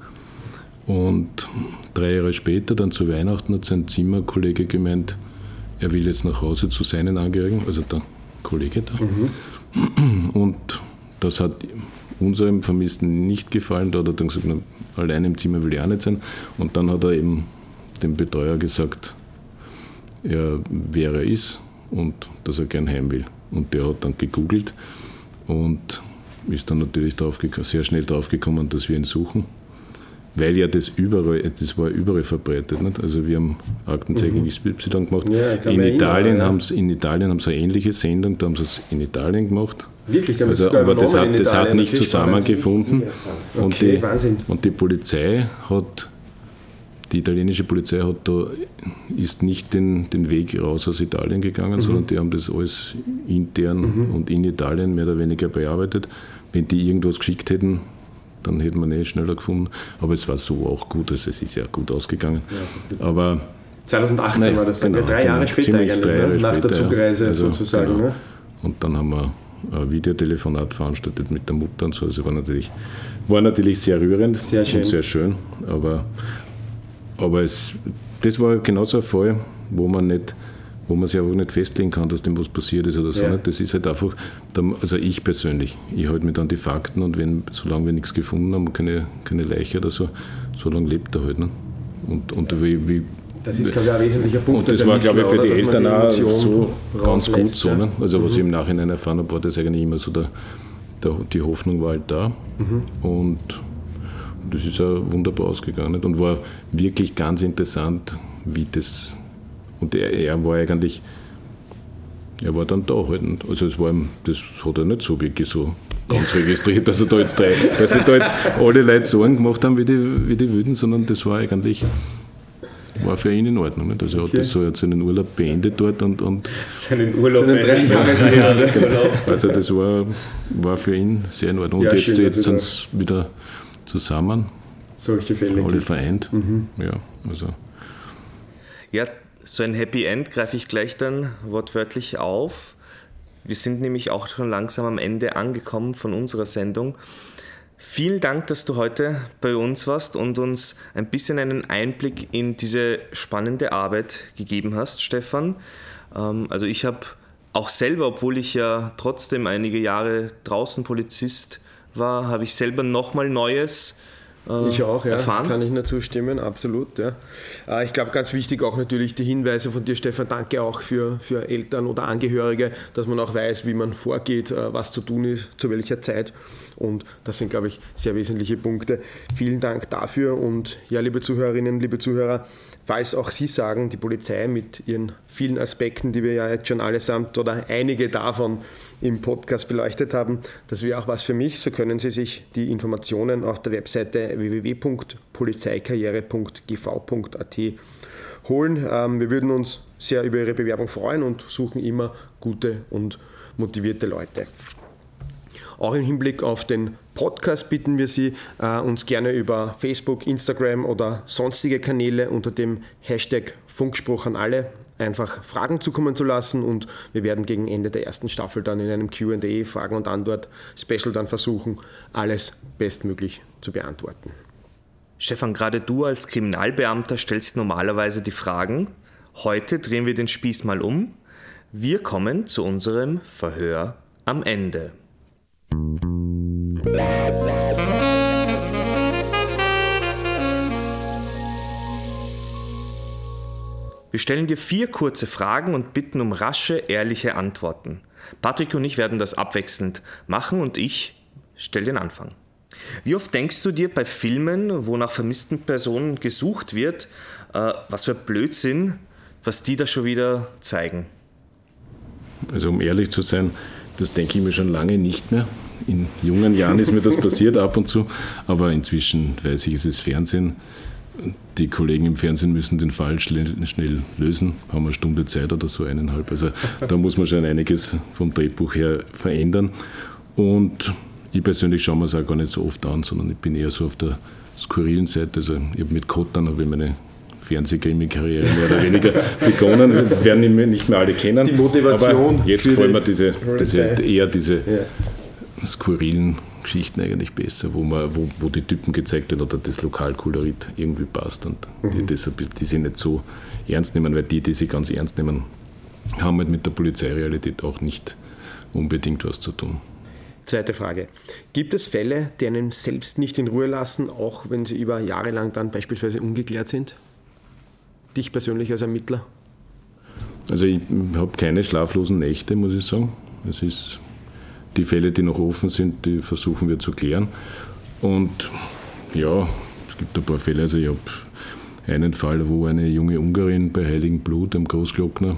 Und drei Jahre später, dann zu Weihnachten, hat sein Zimmerkollege gemeint, er will jetzt nach Hause zu seinen Angehörigen, also der Kollege da. Mhm. Und das hat unserem Vermissten nicht gefallen. Da hat er dann gesagt, na, allein im Zimmer will er auch nicht sein. Und dann hat er eben dem Betreuer gesagt, er, wer er ist und dass er gern heim will. Und der hat dann gegoogelt und ist dann natürlich sehr schnell drauf gekommen, dass wir ihn suchen. Weil ja das überall, das war überall verbreitet. Nicht? Also wir haben Aktenzeichen mhm. XY gemacht. Ja, in, Italien ja. in Italien haben sie eine ähnliche Sendung, da haben sie es in Italien gemacht. Wirklich? Also, aber das hat, das hat nicht zusammengefunden. Okay, und, die, Wahnsinn. und die Polizei hat die italienische Polizei hat da, ist nicht den, den Weg raus aus Italien gegangen, mhm. sondern die haben das alles intern mhm. und in Italien mehr oder weniger bearbeitet. Wenn die irgendwas geschickt hätten, dann hätten wir eh schneller gefunden. Aber es war so auch gut, also es ist ja gut ausgegangen. Ja, Aber 2018 nein, war das dann, genau, drei Jahre genau, später eigentlich, drei Jahre ne? nach später, der Zugreise also, sozusagen. Genau. Ne? Und dann haben wir ein Videotelefonat veranstaltet mit der Mutter und so. Also war natürlich, war natürlich sehr rührend sehr und sehr schön. Aber aber es, das war genauso ein Fall, wo man nicht wo man sich einfach nicht festlegen kann, dass dem was passiert ist oder so. Ja. Das ist halt einfach, also ich persönlich, ich halte mich dann die Fakten und wenn, solange wir nichts gefunden haben, keine, keine Leiche oder so, solange lebt er halt. Ne? Und, und ja. wie, wie, das ist, glaube ich, ein wesentlicher Punkt. Und das war, glaube ich, für die Eltern auch so ganz gut so. Ne? Also, was mhm. ich im Nachhinein erfahren habe, war das eigentlich immer so, der, der, die Hoffnung war halt da. Mhm. Und das ist ja wunderbar ausgegangen und war wirklich ganz interessant, wie das. Und er, er war eigentlich, er war dann da halt. Also es war, das hat er nicht so wirklich so ganz registriert, dass er da jetzt drei, dass er da jetzt alle Leute Sorgen gemacht haben wie die, wie die Wilden, sondern das war eigentlich war für ihn in Ordnung. Nicht? Also er hat, das so, er hat seinen Urlaub beendet dort und, und seinen Urlaub beendet. Ja, genau. Also das war, war für ihn sehr in Ordnung. Und ja, jetzt, schön, jetzt sind sie wieder zusammen. Solche Fälle. Alle vereint. Mhm. Ja, also. Ja, so ein Happy End greife ich gleich dann wortwörtlich auf. Wir sind nämlich auch schon langsam am Ende angekommen von unserer Sendung. Vielen Dank, dass du heute bei uns warst und uns ein bisschen einen Einblick in diese spannende Arbeit gegeben hast, Stefan. Ähm, also ich habe auch selber, obwohl ich ja trotzdem einige Jahre draußen Polizist war, habe ich selber nochmal Neues äh, ich auch, ja. Erfahren. Kann ich nur zustimmen, absolut. Ja. Äh, ich glaube, ganz wichtig auch natürlich die Hinweise von dir, Stefan. Danke auch für, für Eltern oder Angehörige, dass man auch weiß, wie man vorgeht, äh, was zu tun ist, zu welcher Zeit. Und das sind, glaube ich, sehr wesentliche Punkte. Vielen Dank dafür. Und ja, liebe Zuhörerinnen, liebe Zuhörer, falls auch Sie sagen, die Polizei mit ihren vielen Aspekten, die wir ja jetzt schon allesamt oder einige davon im Podcast beleuchtet haben, das wäre auch was für mich, so können Sie sich die Informationen auf der Webseite www.polizeikarriere.gv.at holen. Ähm, wir würden uns sehr über Ihre Bewerbung freuen und suchen immer gute und motivierte Leute. Auch im Hinblick auf den Podcast bitten wir Sie, äh, uns gerne über Facebook, Instagram oder sonstige Kanäle unter dem Hashtag Funkspruch an alle einfach Fragen zukommen zu lassen und wir werden gegen Ende der ersten Staffel dann in einem QA, Fragen und Antwort Special dann versuchen, alles bestmöglich zu beantworten. Stefan, gerade du als Kriminalbeamter stellst normalerweise die Fragen. Heute drehen wir den Spieß mal um. Wir kommen zu unserem Verhör am Ende. Wir stellen dir vier kurze Fragen und bitten um rasche, ehrliche Antworten. Patrick und ich werden das abwechselnd machen und ich stelle den Anfang. Wie oft denkst du dir bei Filmen, wo nach vermissten Personen gesucht wird, äh, was für Blödsinn, was die da schon wieder zeigen? Also um ehrlich zu sein, das denke ich mir schon lange nicht mehr. In jungen Jahren ist mir das passiert ab und zu, aber inzwischen weiß ich, es ist Fernsehen die Kollegen im Fernsehen müssen den Fall schnell, lösen, haben eine Stunde Zeit oder so, eineinhalb. Also da muss man schon einiges vom Drehbuch her verändern. Und ich persönlich schaue mir es auch gar nicht so oft an, sondern ich bin eher so auf der skurrilen Seite. Also ich habe mit Kottern habe ich meine Fernsehkrimi-Karriere mehr oder weniger begonnen. Werden ihn nicht mehr alle kennen. Die Motivation. Aber jetzt gefällt mir diese, diese, eher diese ja. skurrilen Geschichten eigentlich besser, wo, man, wo, wo die Typen gezeigt werden oder das Lokalkolorit irgendwie passt und mhm. die, das, die sie nicht so ernst nehmen, weil die, die sie ganz ernst nehmen, haben halt mit der Polizeirealität auch nicht unbedingt was zu tun. Zweite Frage. Gibt es Fälle, die einen selbst nicht in Ruhe lassen, auch wenn sie über Jahre lang dann beispielsweise ungeklärt sind? Dich persönlich als Ermittler? Also ich habe keine schlaflosen Nächte, muss ich sagen. Es ist die Fälle, die noch offen sind, die versuchen wir zu klären. Und ja, es gibt ein paar Fälle. Also ich habe einen Fall, wo eine junge Ungarin bei Heiligen Blut am Großglockner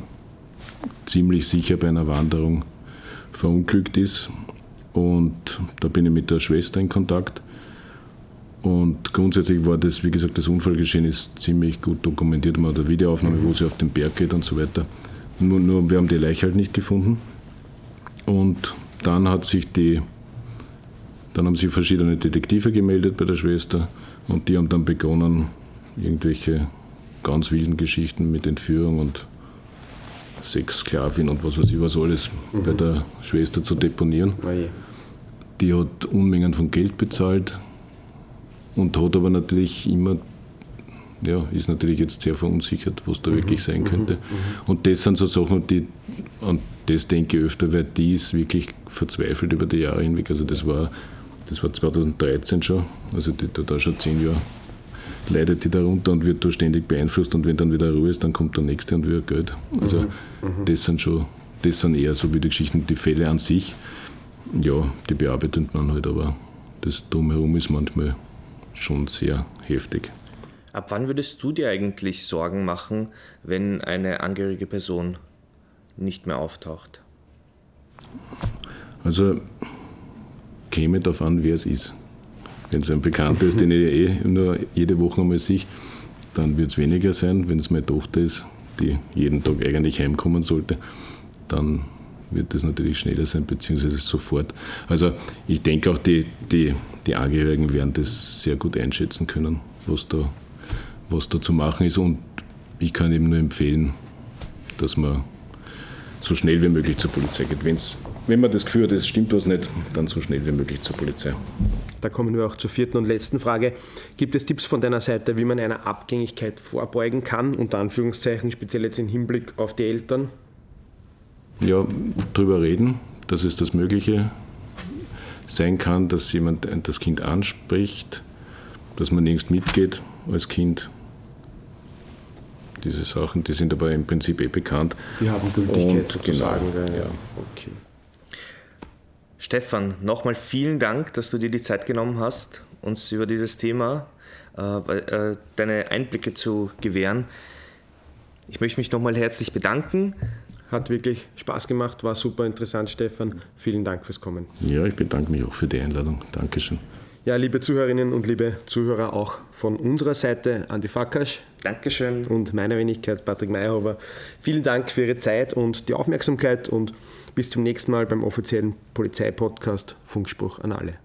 ziemlich sicher bei einer Wanderung verunglückt ist. Und da bin ich mit der Schwester in Kontakt. Und grundsätzlich war das, wie gesagt, das Unfallgeschehen ist ziemlich gut dokumentiert. Man hat eine Videoaufnahme, wo sie auf den Berg geht und so weiter. Nur, nur wir haben die Leiche halt nicht gefunden. Und dann hat sich die, dann haben sich verschiedene Detektive gemeldet bei der Schwester und die haben dann begonnen, irgendwelche ganz wilden Geschichten mit Entführung und Sexsklavin und was weiß ich was alles mhm. bei der Schwester zu deponieren. Oh die hat Unmengen von Geld bezahlt und hat aber natürlich immer, ja, ist natürlich jetzt sehr verunsichert, was da mhm. wirklich sein könnte. Mhm. mhm. Und das sind so Sachen, die, an das denke ich öfter, weil die ist wirklich verzweifelt über die Jahre hinweg. Also das war, das war 2013 schon, also die, da schon zehn Jahre leidet die darunter und wird da ständig beeinflusst und wenn dann wieder Ruhe ist, dann kommt der nächste und will Geld. Also mhm. mhm. das sind schon, das sind eher so wie die Geschichten, die Fälle an sich. Ja, die bearbeitet man halt, aber das Drumherum ist manchmal schon sehr heftig. Ab wann würdest du dir eigentlich Sorgen machen, wenn eine angehörige Person nicht mehr auftaucht? Also käme darauf an, wer es ist. Wenn es ein Bekannter ist, den ich eh nur jede Woche einmal sehe, dann wird es weniger sein. Wenn es meine Tochter ist, die jeden Tag eigentlich heimkommen sollte, dann wird das natürlich schneller sein, beziehungsweise sofort. Also ich denke auch, die, die, die Angehörigen werden das sehr gut einschätzen können, was da, was da zu machen ist. Und ich kann eben nur empfehlen, dass man so schnell wie möglich zur Polizei geht. Wenn's, wenn man das Gefühl hat, es stimmt was nicht, dann so schnell wie möglich zur Polizei. Da kommen wir auch zur vierten und letzten Frage. Gibt es Tipps von deiner Seite, wie man einer Abgängigkeit vorbeugen kann, unter Anführungszeichen, speziell jetzt im Hinblick auf die Eltern? Ja, darüber reden, dass es das Mögliche sein kann, dass jemand das Kind anspricht, dass man nirgends mitgeht als Kind diese Sachen, die sind aber im Prinzip eh bekannt. Die haben Gültigkeit und, sozusagen. Genau, ja. Okay. Stefan, nochmal vielen Dank, dass du dir die Zeit genommen hast, uns über dieses Thema äh, äh, deine Einblicke zu gewähren. Ich möchte mich nochmal herzlich bedanken. Hat wirklich Spaß gemacht, war super interessant, Stefan. Vielen Dank fürs Kommen. Ja, ich bedanke mich auch für die Einladung. Dankeschön. Ja, liebe Zuhörerinnen und liebe Zuhörer, auch von unserer Seite Andi Fakasch. Dankeschön. Und meiner Wenigkeit Patrick Meyerhofer. Vielen Dank für Ihre Zeit und die Aufmerksamkeit und bis zum nächsten Mal beim offiziellen Polizeipodcast Funkspruch an alle.